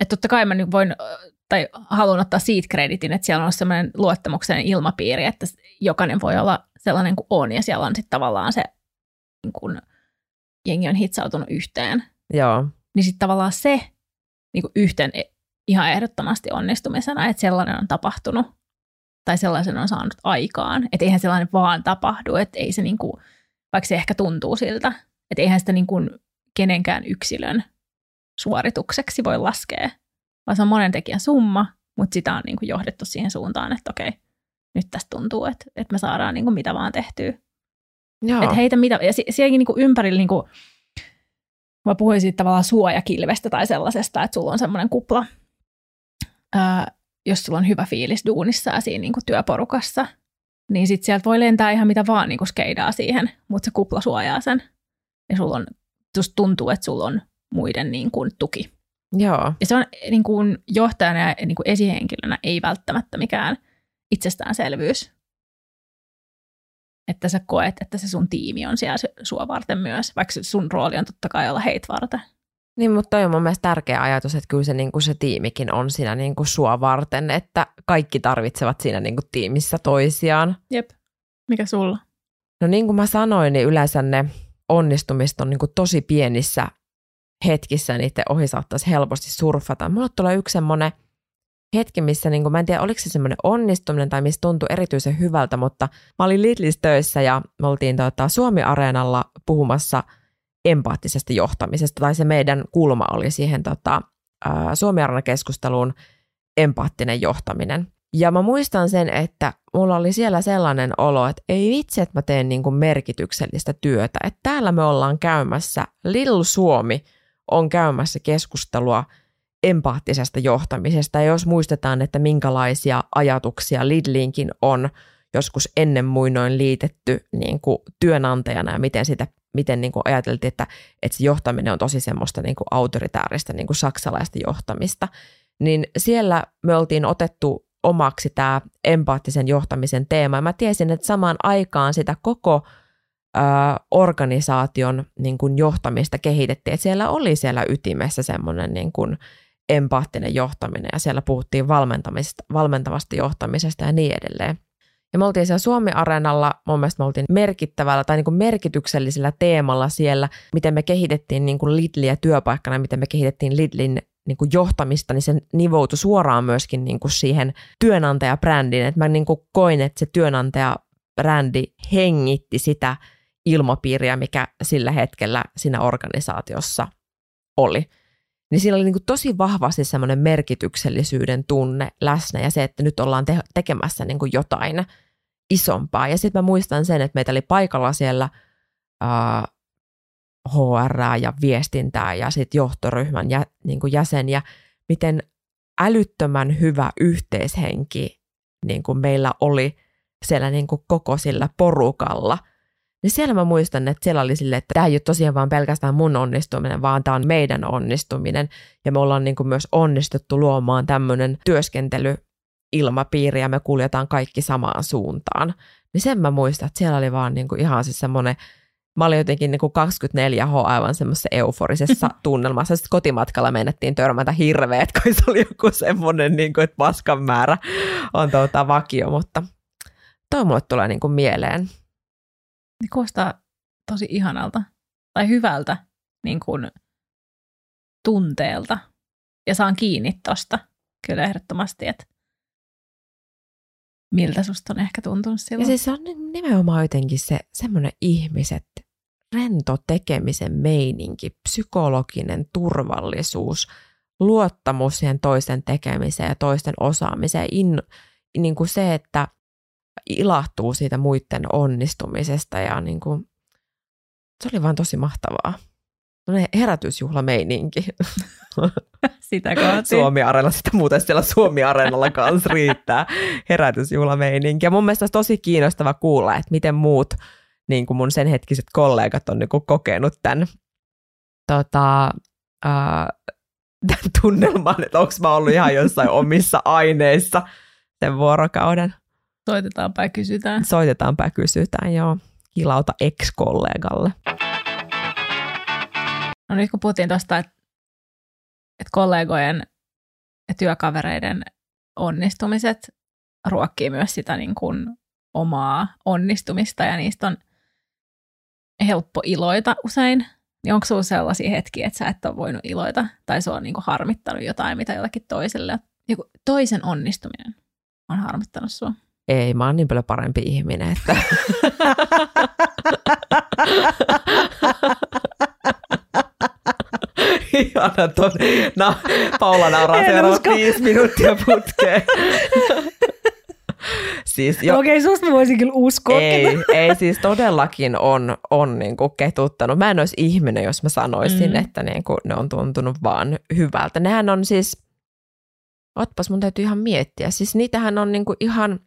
että totta kai mä nyt voin, tai haluan ottaa siitä kreditin, että siellä on sellainen luottamuksen ilmapiiri, että jokainen voi olla sellainen kuin on, ja siellä on sitten tavallaan se, niin kun jengi on hitsautunut yhteen. Joo. Niin sitten tavallaan se niin kuin yhteen e, ihan ehdottomasti onnistumisena, että sellainen on tapahtunut, tai sellaisen on saanut aikaan. Että eihän sellainen vaan tapahdu, että ei se niin kuin, vaikka se ehkä tuntuu siltä, että eihän sitä niin kuin kenenkään yksilön suoritukseksi voi laskea, vaan se on monen tekijän summa, mutta sitä on niin kuin johdettu siihen suuntaan, että okei, nyt tästä tuntuu, että, että me saadaan niin kuin mitä vaan tehtyä. Joo. Että heitä mitä, ja sielläkin niin kuin ympärillä, niin kuin, mä puhuin siitä tavallaan suojakilvestä tai sellaisesta, että sulla on semmoinen kupla, ää, jos sulla on hyvä fiilis duunissa ja siinä niin kuin työporukassa, niin sitten sieltä voi lentää ihan mitä vaan niin kuin skeidaa siihen, mutta se kupla suojaa sen. Ja sulla on, tuntuu, että sulla on muiden niin kuin, tuki. Joo. Ja se on niin kuin, johtajana ja niin kuin esihenkilönä ei välttämättä mikään itsestäänselvyys. Että sä koet, että se sun tiimi on siellä sua varten myös, vaikka sun rooli on totta kai olla heitä varten. Niin, mutta toi on mun mielestä tärkeä ajatus, että kyllä se, niin kuin se tiimikin on siinä niin kuin sua varten, että kaikki tarvitsevat siinä niin kuin tiimissä toisiaan. Jep. Mikä sulla? No niin kuin mä sanoin, niin yleensä ne onnistumiset on niin kuin tosi pienissä hetkissä niiden ohi saattaisi helposti surfata. Mulla tulee yksi semmoinen hetki, missä niin kuin, mä en tiedä, oliko se semmoinen onnistuminen tai missä tuntui erityisen hyvältä, mutta mä olin Lidlis töissä ja me oltiin tota, Suomi-areenalla puhumassa empaattisesta johtamisesta, tai se meidän kulma oli siihen tota, suomi keskusteluun empaattinen johtaminen. Ja mä muistan sen, että mulla oli siellä sellainen olo, että ei vitsi, että mä teen niin kuin merkityksellistä työtä. Että täällä me ollaan käymässä Lil Suomi – on käymässä keskustelua empaattisesta johtamisesta. Ja jos muistetaan, että minkälaisia ajatuksia Lidlinkin on joskus ennen muinoin liitetty niin kuin työnantajana ja miten, sitä, miten niin kuin ajateltiin, että, että se johtaminen on tosi semmoista niin kuin autoritääristä niin kuin saksalaista johtamista, niin siellä me oltiin otettu omaksi tämä empaattisen johtamisen teema. Ja mä tiesin, että samaan aikaan sitä koko organisaation niin kuin johtamista kehitettiin. Että siellä oli siellä ytimessä semmoinen niin kuin empaattinen johtaminen ja siellä puhuttiin valmentamista, valmentavasta johtamisesta ja niin edelleen. Ja me oltiin siellä Suomi-areenalla, mun mielestä me oltiin merkittävällä tai niin kuin merkityksellisellä teemalla siellä, miten me kehitettiin niin kuin Lidliä työpaikkana, miten me kehitettiin Lidlin niin kuin johtamista, niin se nivoutui suoraan myöskin niin kuin siihen työnantajabrändiin. Että mä niin kuin koin, että se työnantajabrändi hengitti sitä ilmapiiriä, mikä sillä hetkellä siinä organisaatiossa oli. Niin siinä oli niin kuin tosi vahvasti semmoinen merkityksellisyyden tunne läsnä ja se, että nyt ollaan te- tekemässä niin kuin jotain isompaa. Ja sitten mä muistan sen, että meitä oli paikalla siellä äh, HR ja viestintää ja sitten johtoryhmän jä, niin kuin jäseniä, miten älyttömän hyvä yhteishenki niin kuin meillä oli siellä niin kuin koko sillä porukalla – niin siellä mä muistan, että siellä oli silleen, että tämä ei ole tosiaan vaan pelkästään mun onnistuminen, vaan tämä on meidän onnistuminen. Ja me ollaan niin kuin myös onnistuttu luomaan tämmöinen työskentelyilmapiiri ja me kuljetaan kaikki samaan suuntaan. Niin sen mä muistan, että siellä oli vaan niin kuin ihan siis semmoinen, mä olin jotenkin niin kuin 24H aivan semmoisessa euforisessa <laughs> tunnelmassa. Sitten kotimatkalla mennettiin törmätä hirveet, kun se oli joku semmoinen, niin kuin, että paskan määrä on tuota vakio, mutta toi mulle tulee niin kuin mieleen. Niin kuulostaa tosi ihanalta tai hyvältä niin kuin, tunteelta. Ja saan kiinni tosta kyllä ehdottomasti, että miltä susta on ehkä tuntunut Ja silloin. siis se on nimenomaan jotenkin se semmoinen ihmiset, rento tekemisen meininki, psykologinen turvallisuus, luottamus siihen toisten tekemiseen ja toisten osaamiseen, in, niin kuin se, että ilahtuu siitä muiden onnistumisesta ja niin kuin, se oli vaan tosi mahtavaa. Sellainen herätysjuhlameininki. <laughs> Sitä kohti. Suomi Areena, sitä muuten siellä Suomi Areenalla kanssa riittää herätysjuhlameininki. Ja mun mielestä olisi tosi kiinnostava kuulla, että miten muut niin kuin mun sen hetkiset kollegat on niin kuin kokenut tämän, tota, ää, tämän tunnelman, että onko mä ollut ihan jossain omissa aineissa sen vuorokauden. Soitetaanpa ja kysytään. Soitetaanpa ja kysytään, joo. Kilauta ex-kollegalle. No nyt kun puhuttiin tuosta, että, että kollegojen ja työkavereiden onnistumiset ruokkii myös sitä niin kuin omaa onnistumista ja niistä on helppo iloita usein. Niin onko sinulla sellaisia hetkiä, että sä et ole voinut iloita tai se on niin kuin harmittanut jotain, mitä jollekin toiselle? Joku toisen onnistuminen on harmittanut sinua. Ei, mä oon niin paljon parempi ihminen, että... Ihana ton. No, Paula nauraa seuraavat viisi minuuttia putkeen. siis jo, Okei, susta mä voisin kyllä uskoa. ei, ei siis todellakin on, on niinku ketuttanut. Mä en olisi ihminen, jos mä sanoisin, Mm. että niinku ne on tuntunut vaan hyvältä. Nehän on siis, otpas mun täytyy ihan miettiä, siis niitähän on niinku ihan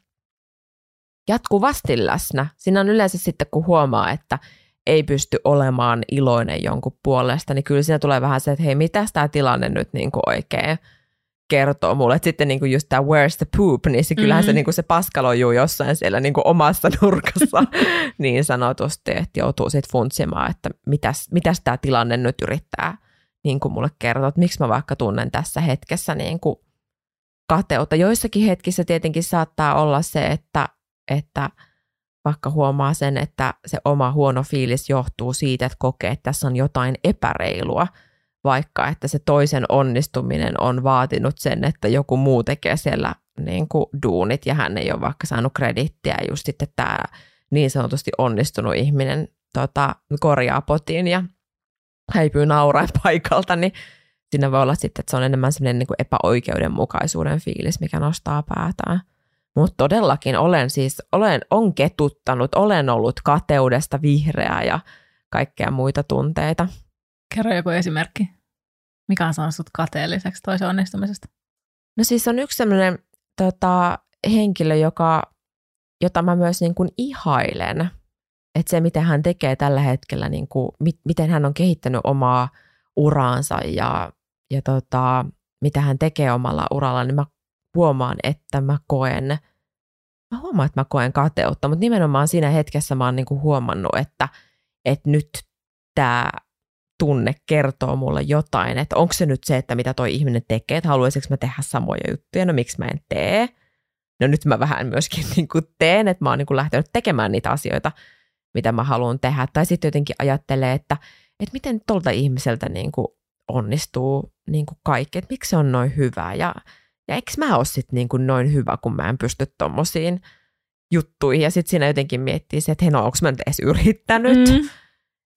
jatkuvasti läsnä. Siinä on yleensä sitten, kun huomaa, että ei pysty olemaan iloinen jonkun puolesta, niin kyllä siinä tulee vähän se, että hei, mitä tämä tilanne nyt niinku oikein kertoo mulle. Et sitten niinku just tämä where's the poop, niin se, kyllähän Mhm. se, niinku se paskalojuu jossain siellä niinku omassa <laughs> nurkassa <laughs> niin sanotusti, että joutuu sitten funtsimaan, että mitäs, mitäs tämä tilanne nyt yrittää niin kuin mulle kertoa, että miksi mä vaikka tunnen tässä hetkessä niin kuin kateutta. Joissakin hetkissä tietenkin saattaa olla se, että, että vaikka huomaa sen, että se oma huono fiilis johtuu siitä, että kokee, että tässä on jotain epäreilua, vaikka että se toisen onnistuminen on vaatinut sen, että joku muu tekee siellä niin kuin duunit ja hän ei ole vaikka saanut kredittiä. Just sitten tämä niin sanotusti onnistunut ihminen tota, korjaa potin ja häipyy nauraen <laughs> paikalta, niin siinä voi olla sitten, että se on enemmän sellainen niin kuin epäoikeudenmukaisuuden fiilis, mikä nostaa päätään. Mutta todellakin olen siis, olen, on ketuttanut, olen ollut kateudesta vihreää ja kaikkea muita tunteita. Kerro joku esimerkki. Mikä on saanut sut kateelliseksi toisen onnistumisesta? No siis on yksi sellainen tota, henkilö, joka, jota mä myös niin kuin ihailen. Että se, miten hän tekee tällä hetkellä, niin kuin, mit, miten hän on kehittänyt omaa uraansa ja, ja tota, mitä hän tekee omalla uralla, niin mä huomaan, että mä koen, mä huomaan, että mä koen kateutta, mutta nimenomaan siinä hetkessä mä oon niin kuin huomannut, että, että nyt tämä tunne kertoo mulle jotain, että onko se nyt se, että mitä toi ihminen tekee, että haluaisinko mä tehdä samoja juttuja, no miksi mä en tee. No nyt mä vähän myöskin <laughs> niin kuin teen, että mä oon niin kuin lähtenyt tekemään niitä asioita, mitä mä haluan tehdä. Tai sitten jotenkin ajattelee, että, että miten tuolta ihmiseltä niin kuin onnistuu niin kuin kaikki, että miksi se on noin hyvä. Ja, ja eikö mä ole sitten niin kuin noin hyvä, kun mä en pysty tommosiin juttuihin. Ja sitten siinä jotenkin miettii se, että hei, no onko mä nyt edes yrittänyt. Mm.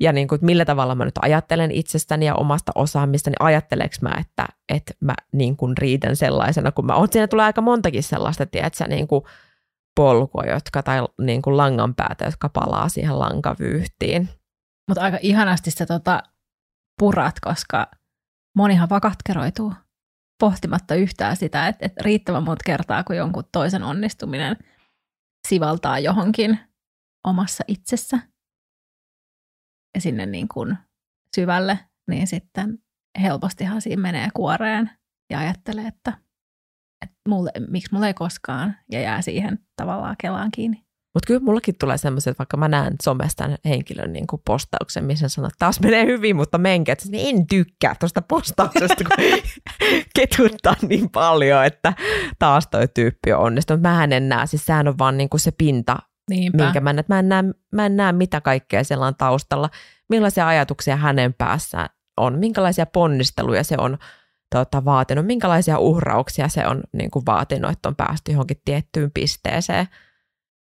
Ja niin kuin, millä tavalla mä nyt ajattelen itsestäni ja omasta osaamistani. Ajatteleeko mä, että, että mä niin kuin riitän sellaisena, kun mä oon. Siinä tulee aika montakin sellaista, tiedätkö, niin kuin polkua, jotka, tai niin kuin langanpäätä, jotka palaa siihen lankavyyhtiin. Mutta aika ihanasti sä tota purat, koska monihan vaan katkeroituu pohtimatta yhtään sitä, että, että riittävän monta kertaa, kun jonkun toisen onnistuminen sivaltaa johonkin omassa itsessä ja sinne niin kuin syvälle, niin sitten helpostihan siinä menee kuoreen ja ajattelee, että, että mulle, miksi mulle ei koskaan, ja jää siihen tavallaan kelaan kiinni. Mutta kyllä mullakin tulee semmoiset, että vaikka mä näen somesta henkilön niin kuin postauksen, missä sanoo, että taas menee hyvin, mutta menkää. Että niin en tykkää tuosta postauksesta, kun <laughs> ketuttaa niin paljon, että taas toi tyyppi on onnistunut. Mä en näe, siis sehän on vaan niin kuin se pinta, Niinpä. minkä mä näen. Mä en, näe, mä en näe, mitä kaikkea siellä on taustalla, millaisia ajatuksia hänen päässään on, minkälaisia ponnisteluja se on tota, vaatinut, minkälaisia uhrauksia se on niin kuin vaatinut, että on päästy johonkin tiettyyn pisteeseen.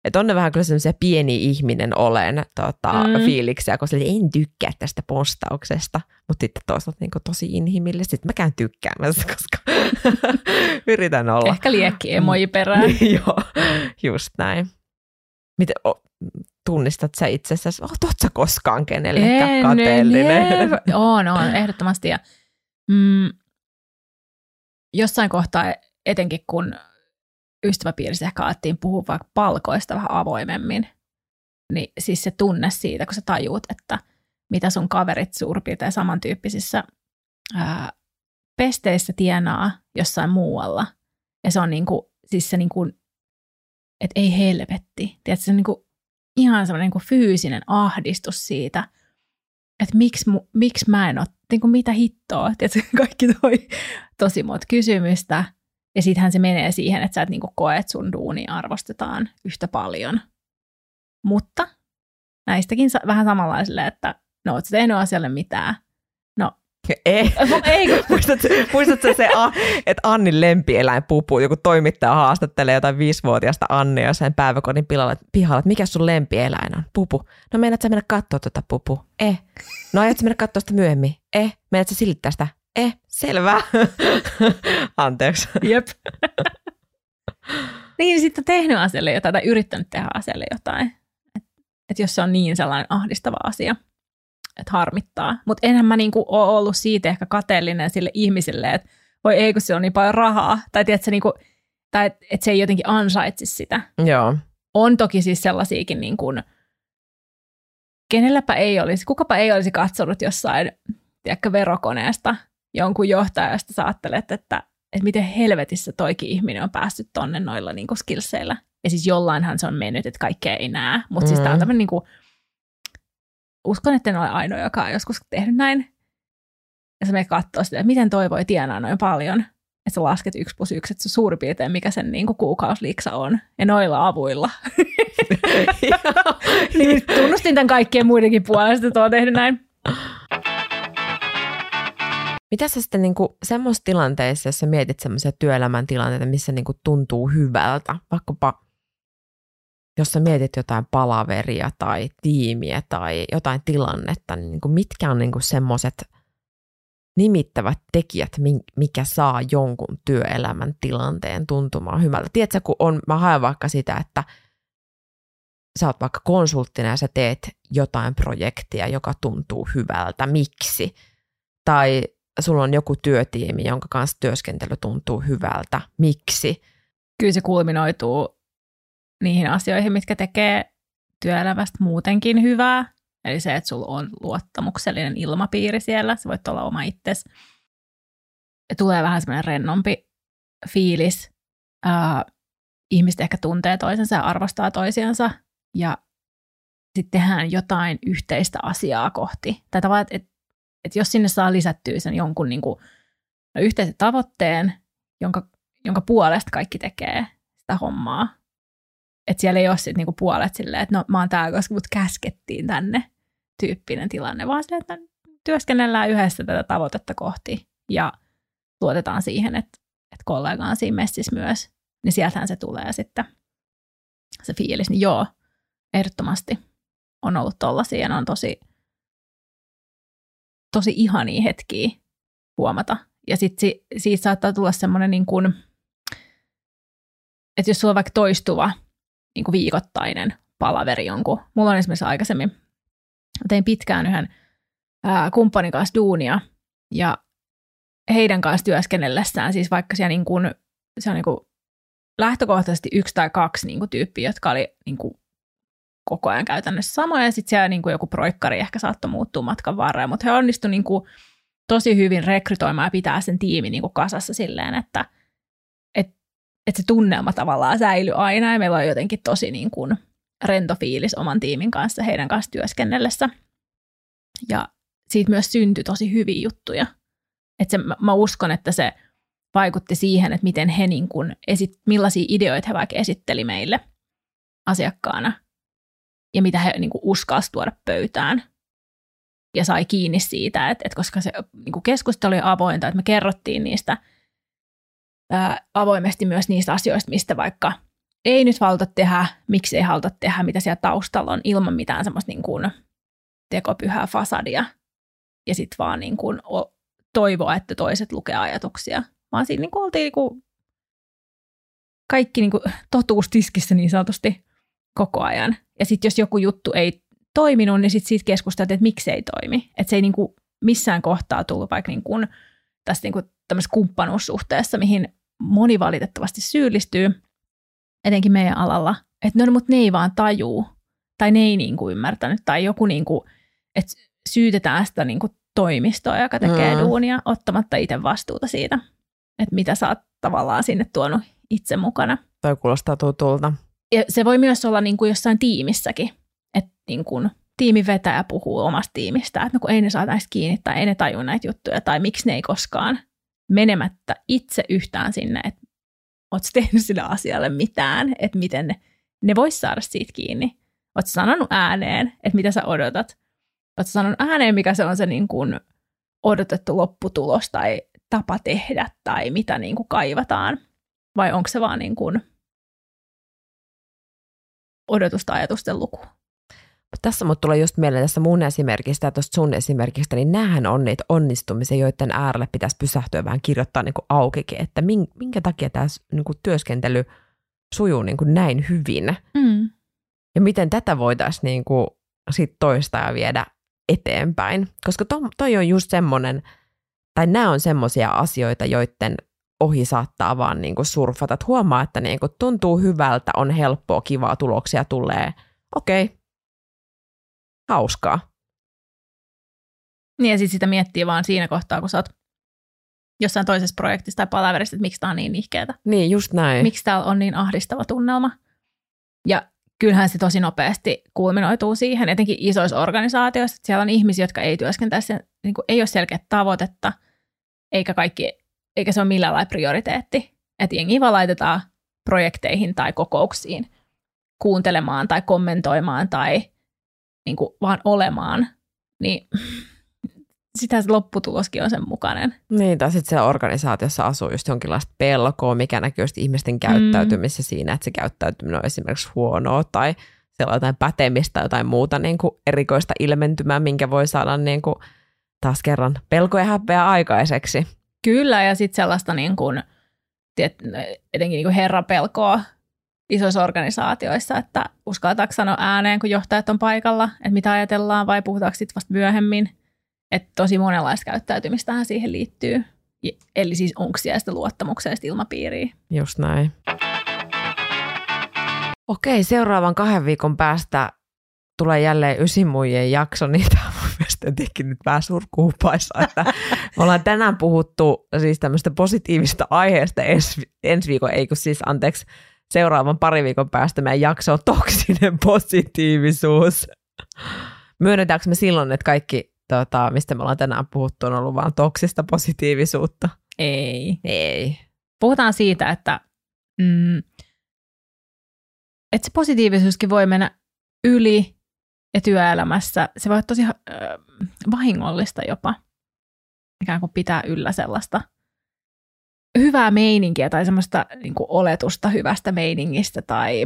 Että on ne vähän kyllä sellaisia pieni ihminen olen tota, mm. fiiliksiä, koska en tykkää tästä postauksesta, mutta sitten toisaalta niin tosi inhimillistä. Sitten mä käyn tykkäämässä, <laughs> koska <laughs> yritän olla. Ehkä liekki emoji perään. <laughs> Joo, just näin. Miten, o, tunnistat sä itsessäsi, oot sä koskaan kenellekään en, kateellinen? En, en. On, on, ehdottomasti. Ja, mm, jossain kohtaa, etenkin kun ystäväpiirissä ehkä alettiin puhua vaikka palkoista vähän avoimemmin, niin siis se tunne siitä, kun sä tajuut, että mitä sun kaverit suurin piirtein samantyyppisissä ää, pesteissä tienaa jossain muualla. Ja se on niinku, siis se niinku, että ei helvetti. Tiedätkö, se on niinku ihan semmoinen niinku fyysinen ahdistus siitä, että miksi, miksi mä en ole, niinku mitä hittoa. Tiedätkö, <laughs> kaikki toi tosi monta kysymystä – ja sittenhän se menee siihen, että sä et niinku koe, että sun duuni arvostetaan yhtä paljon. Mutta näistäkin vähän samanlaisille, että no oot tehnyt asialle mitään. No, ei. <laughs> ei muistatko, muistatko se, että Annin lempieläin pupu, joku toimittaja haastattelee jotain viisivuotiaasta Annia jossain päiväkodin pilalla, pihalla, että mikä sun lempieläin on? Pupu. No meinaat sä mennä katsoa tuota pupu? Eh. No ajatko mennä katsoa sitä myöhemmin? Eh. Meinaat sä silittää sitä? Eh, selvä. <laughs> Anteeksi. Jep. <laughs> niin, sitten tehnyt asialle jotain tai yrittänyt tehdä asialle jotain. Että et jos se on niin sellainen ahdistava asia, että harmittaa. Mutta enhän mä niinku ole ollut siitä ehkä kateellinen sille ihmiselle, että voi ei kun se on niin paljon rahaa. Tai tiedätkö, niinku, tai että et se ei jotenkin ansaitsisi sitä. Joo. On toki siis sellaisiakin, niin kuin, kenelläpä ei olisi, kukapa ei olisi katsonut jossain tiedätkö, verokoneesta jonkun johtajasta sä ajattelet, että, että miten helvetissä toikin ihminen on päässyt tonne noilla niin kuin skillseillä. Ja siis jollainhan se on mennyt, että kaikkea ei näe. Mutta mm. siis tämä on tämmöinen, niin kuin, uskon, että en ole ainoa, joka on joskus tehnyt näin. Ja sä menet katsoa sitä, että miten toi voi tienaa noin paljon. Että sä lasket yksi plus yksi, että se suurin piirtein mikä sen niin kuin kuukausiliksa on. Ja noilla avuilla. <laughs> <laughs> niin, tunnustin tämän kaikkien muidenkin puolesta, että oon tehnyt näin. Mitä sä sitten niinku semmoisessa tilanteessa, jos sä mietit semmoisia työelämän tilanteita, missä niinku tuntuu hyvältä, vaikkapa jos sä mietit jotain palaveria tai tiimiä tai jotain tilannetta, niin niinku mitkä on niinku semmoiset nimittävät tekijät, mikä saa jonkun työelämän tilanteen tuntumaan hyvältä. Tiedätkö, kun on, mä haen vaikka sitä, että sä oot vaikka konsulttina ja sä teet jotain projektia, joka tuntuu hyvältä. Miksi? Tai sulla on joku työtiimi, jonka kanssa työskentely tuntuu hyvältä. Miksi? Kyllä se kulminoituu niihin asioihin, mitkä tekee työelämästä muutenkin hyvää. Eli se, että sulla on luottamuksellinen ilmapiiri siellä, se voit olla oma itsesi. Ja tulee vähän semmoinen rennompi fiilis. Uh, ihmiset ehkä tuntee toisensa ja arvostaa toisiansa. Ja sitten tehdään jotain yhteistä asiaa kohti. Tai tavallaan, että että jos sinne saa lisättyä sen jonkun niin kuin, no, yhteisen tavoitteen, jonka, jonka puolesta kaikki tekee sitä hommaa, että siellä ei ole sitten niinku puolet silleen, että no mä oon täällä, koska mut käskettiin tänne tyyppinen tilanne, vaan silleen, että työskennellään yhdessä tätä tavoitetta kohti ja luotetaan siihen, että, että kollega on siinä messissä myös, niin sieltähän se tulee sitten se fiilis. Niin joo, ehdottomasti on ollut tollaisia ja ne on tosi, tosi ihania hetkiä huomata. Ja sitten si, siitä saattaa tulla semmoinen, niin kuin, että jos sulla on vaikka toistuva niin kuin viikoittainen palaveri jonkun. Mulla on esimerkiksi aikaisemmin, tein pitkään yhden ää, kumppanin kanssa duunia ja heidän kanssa työskennellessään, siis vaikka siellä niin kuin, se on niin kuin lähtökohtaisesti yksi tai kaksi niin kuin tyyppiä, jotka oli niin kuin koko ajan käytännössä samoja, ja sitten siellä niin kuin joku proikkari ehkä saattoi muuttua matkan varrella, mutta he onnistuivat niin kuin tosi hyvin rekrytoimaan ja pitää sen tiimin niin kuin kasassa silleen, että et, et se tunnelma tavallaan säilyi aina, ja meillä on jotenkin tosi niin kuin rento fiilis oman tiimin kanssa heidän kanssa työskennellessä. Ja siitä myös syntyi tosi hyviä juttuja. Et se, mä uskon, että se vaikutti siihen, että miten he niin kuin esit, millaisia ideoita he vaikka esitteli meille asiakkaana – ja mitä he niin uskalsivat tuoda pöytään. ja sai kiinni siitä, että, että koska se niin kuin keskustelu oli avointa, että me kerrottiin niistä ää, avoimesti myös niistä asioista, mistä vaikka ei nyt haluta tehdä, miksi ei haluta tehdä, mitä siellä taustalla on, ilman mitään semmoista niin kuin tekopyhää fasadia. Ja sitten vaan niin kuin toivoa, että toiset lukee ajatuksia. Vaan siinä niin kuin oltiin niin kuin kaikki niin kuin totuustiskissä niin sanotusti koko ajan. Ja sitten jos joku juttu ei toiminut, niin sitten siitä keskusteltiin, että miksi ei toimi. Että se ei niin kuin missään kohtaa tullut vaikka niin kuin tässä niin kuin tämmöisessä kumppanuussuhteessa, mihin moni valitettavasti syyllistyy, etenkin meidän alalla, että no, mutta ne ei vaan tajuu, tai ne ei niin kuin ymmärtänyt, tai joku niin kuin, että syytetään sitä niin kuin toimistoa, joka tekee mm. duunia, ottamatta itse vastuuta siitä, että mitä sä oot tavallaan sinne tuonut itse mukana. Toi kuulostaa tutulta. Ja se voi myös olla niin kuin jossain tiimissäkin, että niin kuin tiimin vetäjä puhuu omasta tiimistä, että no kun ei ne saa näistä kiinni tai ei ne tajua näitä juttuja tai miksi ne ei koskaan menemättä itse yhtään sinne, että ootko tehnyt sille asialle mitään, että miten ne, ne vois saada siitä kiinni. Ootko sanonut ääneen, että mitä sä odotat. Ootko sanonut ääneen, mikä se on se niin kuin odotettu lopputulos tai tapa tehdä tai mitä niin kuin kaivataan. Vai onko se vaan niin kuin odotusta ajatusten luku? Tässä mut tulee just mieleen tässä mun esimerkistä ja tuosta sun esimerkistä, niin näähän on niitä onnistumisia, joiden äärelle pitäisi pysähtyä vähän kirjoittaa niin aukikin, että minkä takia tämä niin työskentely sujuu niin kuin näin hyvin. Mm. Ja miten tätä voitaisiin niin kuin sit toistaa ja viedä eteenpäin. Koska to, toi on just semmoinen, tai nämä on semmoisia asioita, joiden ohi saattaa vaan niin kuin surfata. Että huomaa, että niin kuin tuntuu hyvältä, on helppoa, kivaa, tuloksia tulee. Okei, okay, hauskaa. Niin ja sitten sitä miettii vaan siinä kohtaa, kun sä oot jossain toisessa projektissa tai palaverissa, että miksi tämä on niin nihkeetä. Niin, just näin. Miksi täällä on niin ahdistava tunnelma. Ja kyllähän se tosi nopeasti kulminoituu siihen, etenkin isoissa organisaatioissa, että siellä on ihmisiä, jotka ei työskentele, niin kuin ei ole selkeä tavoitetta, eikä, kaikki, eikä se ole millään lailla prioriteetti. Että jengi vaan laitetaan projekteihin tai kokouksiin kuuntelemaan tai kommentoimaan tai niin kuin vaan olemaan, niin <laughs> sitä se lopputuloskin on sen mukainen. Niin, tai sitten siellä organisaatiossa asuu just jonkinlaista pelkoa, mikä näkyy just ihmisten käyttäytymisessä mm. siinä, että se käyttäytyminen on esimerkiksi huonoa tai siellä on jotain pätemistä tai jotain muuta niin kuin erikoista ilmentymää, minkä voi saada niin kuin, taas kerran pelko ja häpeä aikaiseksi. Kyllä, ja sitten sellaista niin kuin, tiet, etenkin niin kuin herrapelkoa isoissa organisaatioissa, että uskaltaako sanoa ääneen, kun johtajat on paikalla, että mitä ajatellaan vai puhutaanko sitten vasta myöhemmin. Että tosi monenlaista käyttäytymistähän siihen liittyy. Eli siis onko siellä sitä luottamuksellista ilmapiiriä. Just näin. Okei, seuraavan kahden viikon päästä tulee jälleen ysimuijien jakso, niin mielestäni jotenkin nyt vähän surkuupaisa, että me ollaan tänään puhuttu siis tämmöistä positiivista aiheesta ensi, ensi viikon, ei kun siis anteeksi, seuraavan pari viikon päästä meidän jakso on toksinen positiivisuus. Myönnetäänkö me silloin, että kaikki, tota, mistä me ollaan tänään puhuttu, on ollut vain toksista positiivisuutta? Ei. Ei. Puhutaan siitä, että, mm, että se positiivisuuskin voi mennä yli ja työelämässä. Se voi olla tosi äh, vahingollista jopa. Ikään kuin pitää yllä sellaista – hyvää meininkiä tai semmoista niin kuin oletusta hyvästä meiningistä tai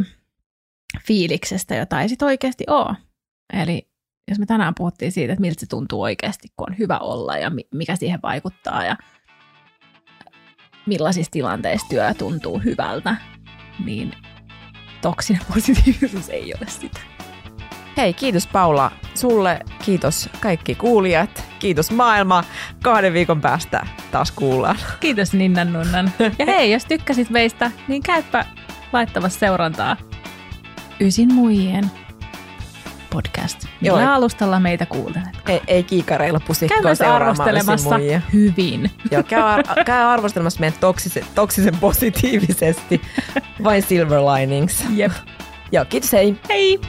fiiliksestä, jota ei sitten oikeasti ole. Eli jos me tänään puhuttiin siitä, että miltä se tuntuu oikeasti, kun on hyvä olla ja mikä siihen vaikuttaa ja millaisissa tilanteissa työ tuntuu hyvältä, niin toksinen positiivisuus ei ole sitä. Hei, kiitos Paula sulle, kiitos kaikki kuulijat, kiitos maailma. Kahden viikon päästä taas kuullaan. Kiitos Ninnan Nunnan. Ja hei, jos tykkäsit meistä, niin käypä laittamassa seurantaa Ysin muijien podcast. Joo. Millä alustalla meitä kuuntelet? Ei, ei kiikareilla pusikkoa Käy arvostelemassa hyvin. Joo, käy, ar- <laughs> käy arvostelemassa meidän toksisen, toksisen positiivisesti. Vain silver linings. Jep. Joo, kiitos hei. Hei.